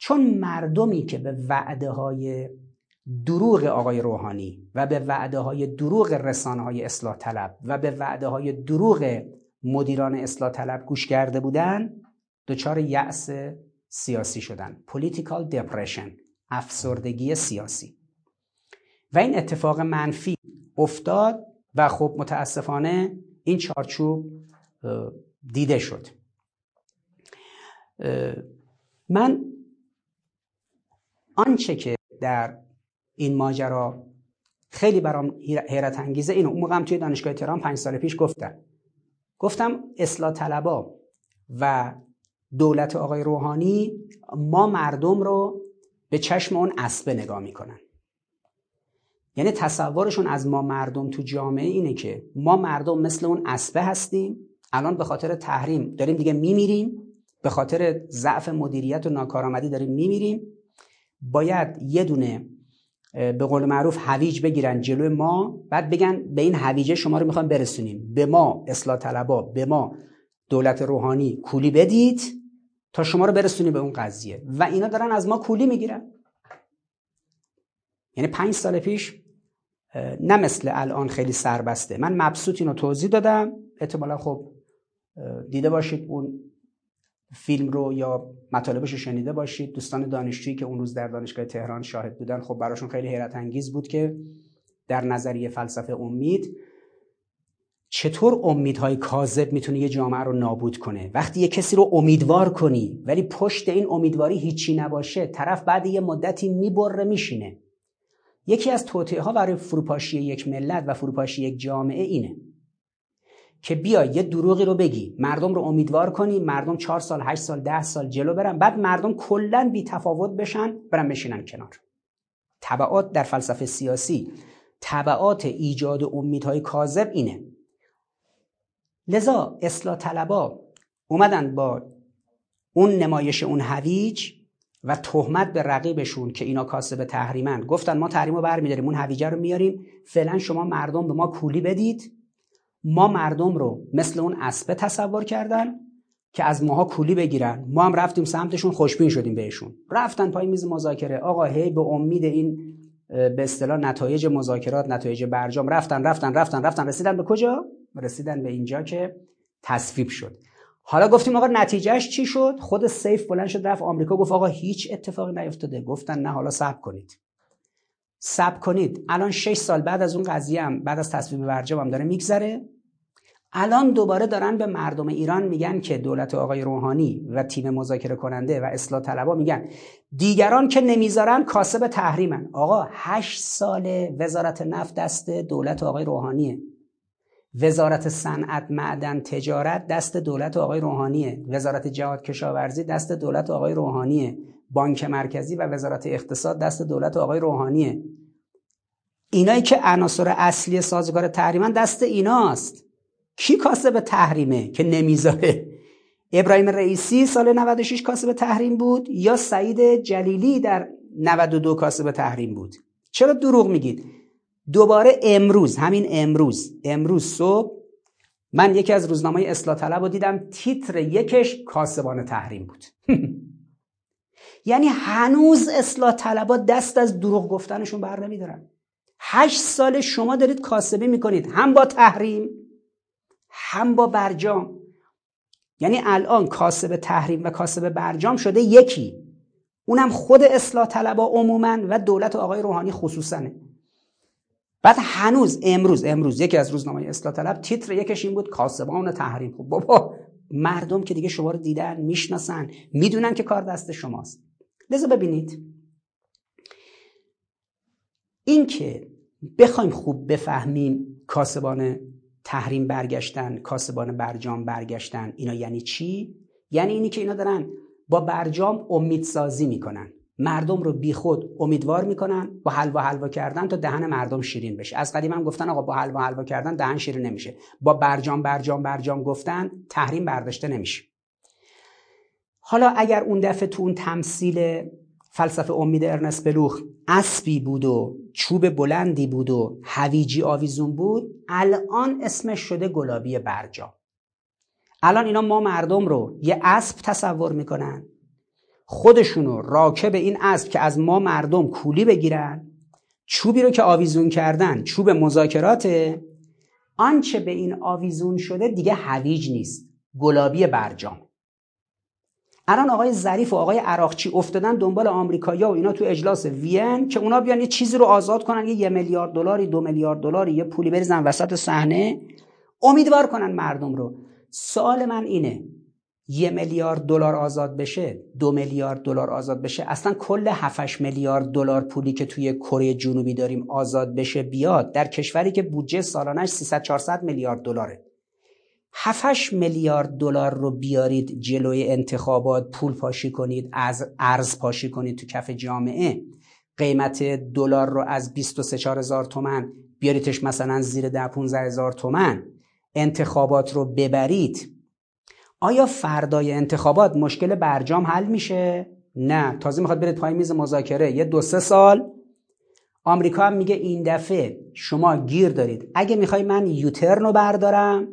چون مردمی که به وعده های دروغ آقای روحانی و به وعده های دروغ رسانه های اصلاح طلب و به وعده های دروغ مدیران اصلاح طلب گوش کرده بودن دچار یأس سیاسی شدن. Political depression افسردگی سیاسی. و این اتفاق منفی افتاد و خب متاسفانه این چارچوب دیده شد. من آنچه که در این ماجرا خیلی برام حیرت انگیزه اینو اون موقع هم توی دانشگاه تهران پنج سال پیش گفتم. گفتم اصلاح طلبا و دولت آقای روحانی ما مردم رو به چشم اون اسبه نگاه می‌کنن. یعنی تصورشون از ما مردم تو جامعه اینه که ما مردم مثل اون اسبه هستیم. الان به خاطر تحریم داریم دیگه میمیریم. به خاطر ضعف مدیریت و ناکارآمدی داریم میمیریم. باید یه دونه به قول معروف هویج بگیرن جلوی ما بعد بگن به این هویجه شما رو می‌خوام برسونیم. به ما اصلاح طلبا به ما دولت روحانی کولی بدید تا شما رو برسونیم به اون قضیه. و اینا دارن از ما کولی می‌گیرن. یعنی پنج سال پیش نه مثل الان خیلی سربسته. من مبسوط اینو توضیح دادم. احتمالا خب دیده باشید اون فیلم رو یا مطالبش رو شنیده باشید. دوستان دانشجویی که اون روز در دانشگاه تهران شاهد بودن خب براشون خیلی حیرت انگیز بود که در نظریه فلسفه امید چطور امیدهای کاذب می‌تونه یه جامعه رو نابود کنه؟ وقتی یه کسی رو امیدوار کنی ولی پشت این امیدواری هیچی نباشه طرف بعد یه مدتی می‌بره میشینه. یکی از توطئه ها برای فروپاشی یک ملت و فروپاشی یک جامعه اینه. که بیا یه دروغی رو بگی. مردم رو امیدوار کنی مردم چهار سال هشت سال ده سال جلو برن. بعد مردم کلا بی تفاوت بشن برن بشینن کنار. طبعات در فلسفه سیاسی طبعات ایجاد امیدهای کاذب اینه. لذا اصلاح طلبا اومدن با اون نمایش اون هویج و تهمت به رقیبشون که اینا کاسب تحریمن. گفتن ما تحریم رو برمیداریم اون هویجه رو میاریم. فعلا شما مردم به ما کولی بدید. ما مردم رو مثل اون اسبه تصور کردن که از ماها کولی بگیرن. ما هم رفتیم سمتشون خوشبین شدیم بهشون. رفتن پای میز مذاکره. آقا هی به امید این به اصطلاح نتایج مذاکرات نتایج برجام رفتن رفتن رفتن رفتن. رسیدن به کجا؟ رسیدن به اینجا که تصویب شد. حالا گفتیم آقا نتیجهش چی شد؟ خود سیف بلند شد رفت آمریکا گفت آقا هیچ اتفاقی نیفتاده. گفتن نه حالا صبر کنید. صبر کنید. الان 6 سال بعد از اون قضیه هم بعد از تصویب برجام داره میگذره. الان دوباره دارن به مردم ایران میگن که دولت آقای روحانی و تیم مذاکره کننده و اصلاح طلبا میگن دیگران که نمی‌ذارن کاسب تحریمن. آقا هشت سال وزارت نفت دست دولت آقای روحانیه. وزارت صنعت معدن تجارت دست دولت آقای روحانیه. وزارت جهاد کشاورزی دست دولت آقای روحانیه. بانک مرکزی و وزارت اقتصاد دست دولت آقای روحانیه. اینایی که عناصر اصلی سازگار تحریمن دست ایناست. کی کاسب تحریمه که نمی‌ذاره؟ ابراهیم رئیسی سال 96 کاسب تحریم بود یا سعید جلیلی در 92 کاسب تحریم بود؟ چرا دروغ میگید؟ دوباره امروز همین امروز امروز صبح من یکی از روزنامه اصلاح طلب رو دیدم تیتر یکش کاسبان تحریم بود. یعنی هنوز اصلاح طلبا دست از دروغ گفتنشون بر نمیدارن. هشت سال شما دارید کاسبی می‌کنید. هم با تحریم هم با برجام. یعنی الان کاسب تحریم و کاسب برجام شده یکی. اونم خود اصلاح طلبا عموما و دولت آقای روحانی خصوصا. بعد هنوز امروز امروز یکی از روزنامه اصلاح طلب تیتر یکش این بود کاسبان تحریم. خب بابا مردم که دیگه شما رو دیدن می‌شناسن می‌دونن که کار دست شماست. لذا ببینید. این که بخوایم خوب بفهمیم کاسبان تحریم برگشتن کاسبان برجام برگشتن اینا یعنی چی؟ یعنی اینی که اینا دارن با برجام امیدسازی می‌کنن. مردم رو بیخود امیدوار می‌کنن با حلوا حلوا کردن تا دهن مردم شیرین بشه. از قدیم هم گفتن آقا با حلوا حلوا کردن دهن شیرین نمیشه. با برجام برجام برجام گفتن تحریم برداشته نمیشه. حالا اگر اون دفعه تو اون تمثیل فلسفه امید ارنست بلوخ اسبی بود و چوب بلندی بود و هویجی آویزون بود الان اسمش شده گلابی برجام الان اینا ما مردم رو یه اسب تصور می‌کنن. خودشونو راکب این اسب که از ما مردم کولی بگیرن چوبی رو که آویزون کردن چوب مذاکراته آنچه به این آویزون شده دیگه هویج نیست گلابی برجام. الان آقای ظریف و آقای عراقچی افتادن دنبال آمریکایی‌ها و اینا تو اجلاس وین که اونا بیان یه چیزی رو آزاد کنن یه, میلیارد دلاری دو میلیارد دلاری یه پولی بریزن وسط صحنه. امیدوار کنن مردم رو. سوال من اینه یه میلیارد دلار آزاد بشه؟ دو میلیارد دلار آزاد بشه؟ اصلا کل 7 میلیارد دلار پولی که توی کره جنوبی داریم آزاد بشه بیاد در کشوری که بودجه سالانش 300 400 میلیارد دلاره. 7 میلیارد دلار رو بیارید جلوی انتخابات پول پاشی کنید از ارز پاشی کنید تو کف جامعه. قیمت دلار رو از 23 هزار تومن بیاریدش مثلا زیر 10 15 هزار تومن انتخابات رو ببرید. آیا فردای انتخابات مشکل برجام حل میشه؟ نه. تازه می‌خواد برید پای میز مذاکره. یه دو سه سال. آمریکا هم میگه این دفعه شما گیر دارید. اگه می‌خوای من یوترن رو بردارم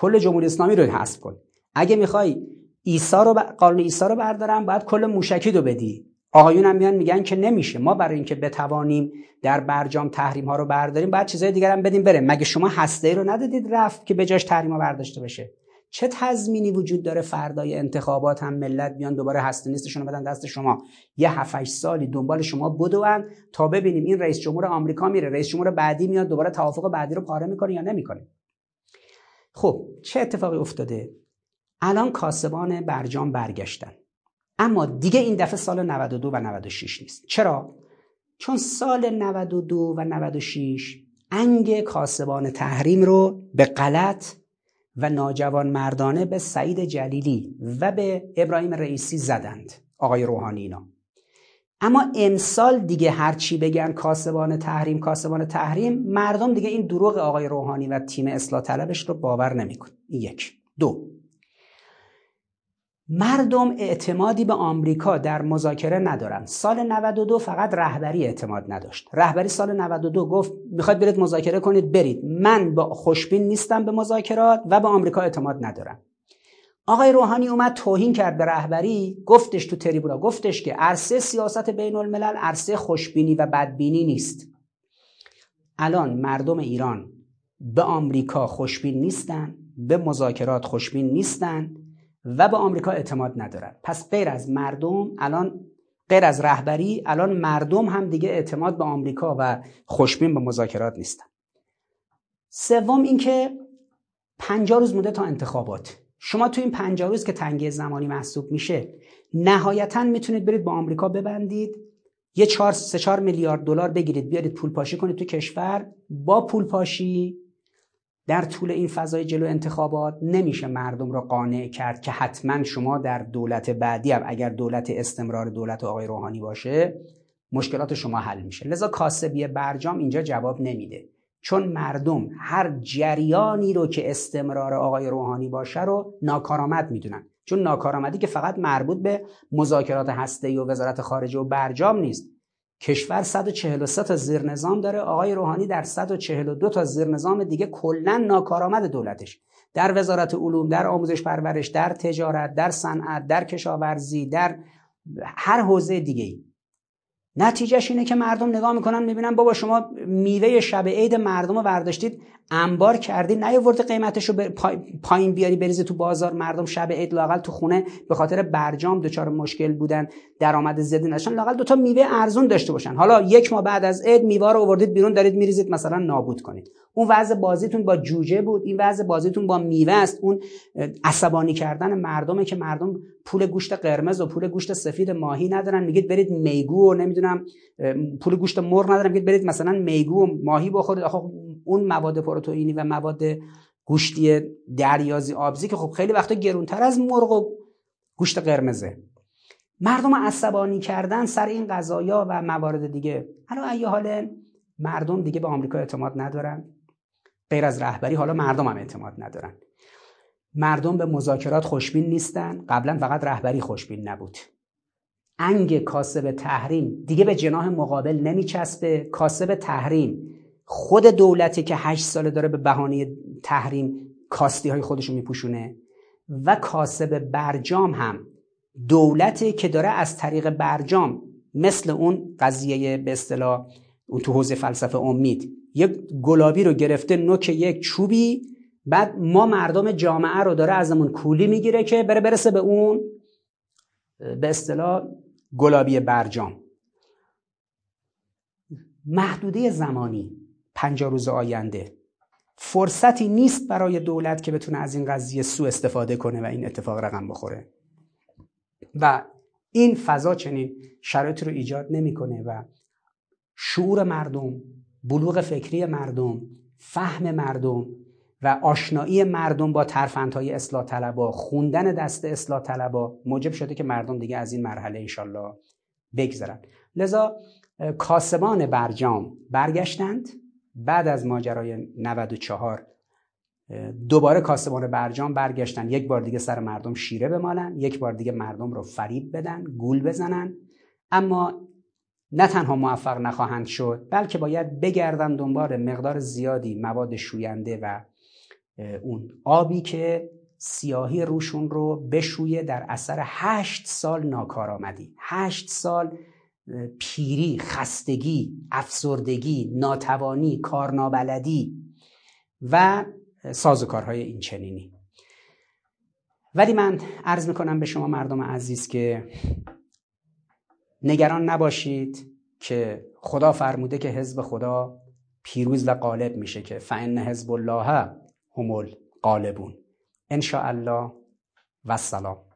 کل جمهوری اسلامی رو حذف کن. اگه می‌خوای ایسا رو ب... قانون ایسا رو بردارم باید کل موشکی رو بدی. آقایون هم میان میگن که نمیشه. ما برای اینکه بتوانیم در برجام تحریم ها رو برداریم باید چیزای دیگر هم بدیم بره. مگه شما هسته رو ندادید رفت که به جاش تحریم ها برداشته بشه؟ چه تضمینی وجود داره فردای انتخابات هم ملت بیان دوباره هسته نیستشون بدن دست شما؟ یه 7 سالی دنبال شما بدون تا ببینیم این رئیس جمهور آمریکا میره. رئیس جمهور بعدی میاد دوباره توافق بعدی رو پاره می‌کنه یا نمی‌کنه؟ خب چه اتفاقی افتاده؟ الان کاسبان برجام برگشتن. اما دیگه این دفعه سال 92 و 96 نیست. چرا؟ چون سال 92 و 96 انگ کاسبان تحریم رو به غلط و ناجوان مردانه به سعید جلیلی و به ابراهیم رئیسی زدند. آقای روحانی اینا. اما امسال دیگه هرچی بگن کاسبان تحریم کاسبان تحریم مردم دیگه این دروغ آقای روحانی و تیم اصلاح طلبش رو باور نمیکن این یک. دو. مردم اعتمادی به آمریکا در مذاکره ندارن. سال 92 فقط رهبری اعتماد نداشت. رهبری سال 92 گفت می‌خواید برید مذاکره کنید برید. من با خوشبین نیستم به مذاکرات و به آمریکا اعتماد ندارم. آقای روحانی اومد توهین کرد به رهبری گفتش تو تریبونا گفتش که عرصه سیاست بین الملل عرصه خوشبینی و بدبینی نیست. الان مردم ایران به آمریکا خوشبین نیستن به مذاکرات خوشبین نیستن و به آمریکا اعتماد ندارن. پس غیر از مردم الان غیر از رهبری الان مردم هم دیگه اعتماد به آمریکا و خوشبین به مذاکرات نیستن. سوم اینکه 50 روز مونده تا انتخابات. شما تو این 50 روز که تنگی زمانی محسوب میشه نهایتا می‌تونید برید با آمریکا ببندید. یه 4 3 4 میلیارد دلار بگیرید بیارید پول پاشی کنید تو کشور. با پول پاشی در طول این فضای جلو انتخابات نمیشه مردم را قانع کرد که حتما شما در دولت بعدی هم اگر دولت استمرار دولت آقای روحانی باشه مشکلات شما حل میشه. لذا کاسبی برجام اینجا جواب نمیده. چون مردم هر جریانی رو که استمرار آقای روحانی باشه رو ناکارآمد می‌دونن. چون ناکارآمدی که فقط مربوط به مذاکرات هسته‌ای و وزارت خارجه و برجام نیست. کشور 143 تا زیر نظام داره آقای روحانی در 142 تا زیر نظام دیگه کلا ناکارآمد دولتش. در وزارت علوم در آموزش پرورش در تجارت در صنعت در کشاورزی در هر حوزه دیگه ای نتیجهش اینه که مردم نگاه می‌کنن می‌بینن بابا شما میوه شب عید مردم رو برداشتید انبار کردی نیاورده قیمتش رو پایین بیاری بریزی تو بازار مردم شب عید لاقل تو خونه به خاطر برجام دچار مشکل بودن درآمد زیادی نداشتن لاقل دو تا میوه ارزون داشته باشن. حالا یک ماه بعد از عید میوه رو آوردید بیرون دارید میریزید مثلا نابود کنید. اون وضع بازیتون با جوجه بود این وضع بازیتون با میوه است. اون عصبانی کردن مردمه که مردم پول گوشت قرمز و پول گوشت سفید ماهی ندارن میگید برید میگو و پول گوشت مرغ ندارن میگید برید مثلا میگو و ماهی بخورید. آخه اون مواد پروتئینی و مواد گوشتی دریازی آبزی که خب خیلی وقتا گرونتر از مرغ و گوشت قرمزه. مردم عصبانی کردن سر این غذایا و موارد دیگه. حالا ای حال مردم دیگه به آمریکا اعتماد ندارن. غیر از رهبری حالا مردم هم اعتماد ندارن. مردم به مذاکرات خوشبین نیستن. قبلا فقط رهبری خوشبین نبود. انگ کاسب تحریم. دیگه به جناح مقابل نمیچسبه. کاسب تحریم. خود دولتی که هشت ساله داره به بهانه تحریم کاستی های خودشو میپوشونه. و کاسب برجام هم. دولتی که داره از طریق برجام مثل اون قضیه به اصطلاح اون تو حوزه فلسفه امید. یک گلابی رو گرفته نوک یک چوبی. بعد ما مردم جامعه رو داره ازمون کولی می‌گیره که بره برسه به اون به اصطلاح گلابی برجام. محدوده زمانی پنجاه روز آینده. فرصتی نیست برای دولت که بتونه از این قضیه سو استفاده کنه و این اتفاق رقم بخوره. و این فضا چنین شرایطی رو ایجاد نمی‌کنه و شعور مردم بلوغ فکری مردم فهم مردم و آشنایی مردم با ترفندهای اصلاح طلبا خوندن دست اصلاح طلبا موجب شده که مردم دیگه از این مرحله انشالله بگذرن. لذا کاسبان برجام برگشتند. بعد از ماجرای 94 دوباره کاسبان برجام برگشتن. یک بار دیگه سر مردم شیره بمالن یک بار دیگه مردم رو فریب بدن گول بزنن. اما نه تنها موفق نخواهند شد بلکه باید بگردن دنبال مقدار زیادی مواد شوینده و اون آبی که سیاهی روشون رو بشویه در اثر هشت سال ناکارآمدی. هشت سال پیری خستگی افسردگی ناتوانی کارنابلدی و سازوکارهای این چنینی ولی من عرض می‌کنم به شما مردم عزیز که نگران نباشید که خدا فرموده که حزب خدا پیروز و غالب میشه که فان حزب الله هم الغالبون ان الله و سلام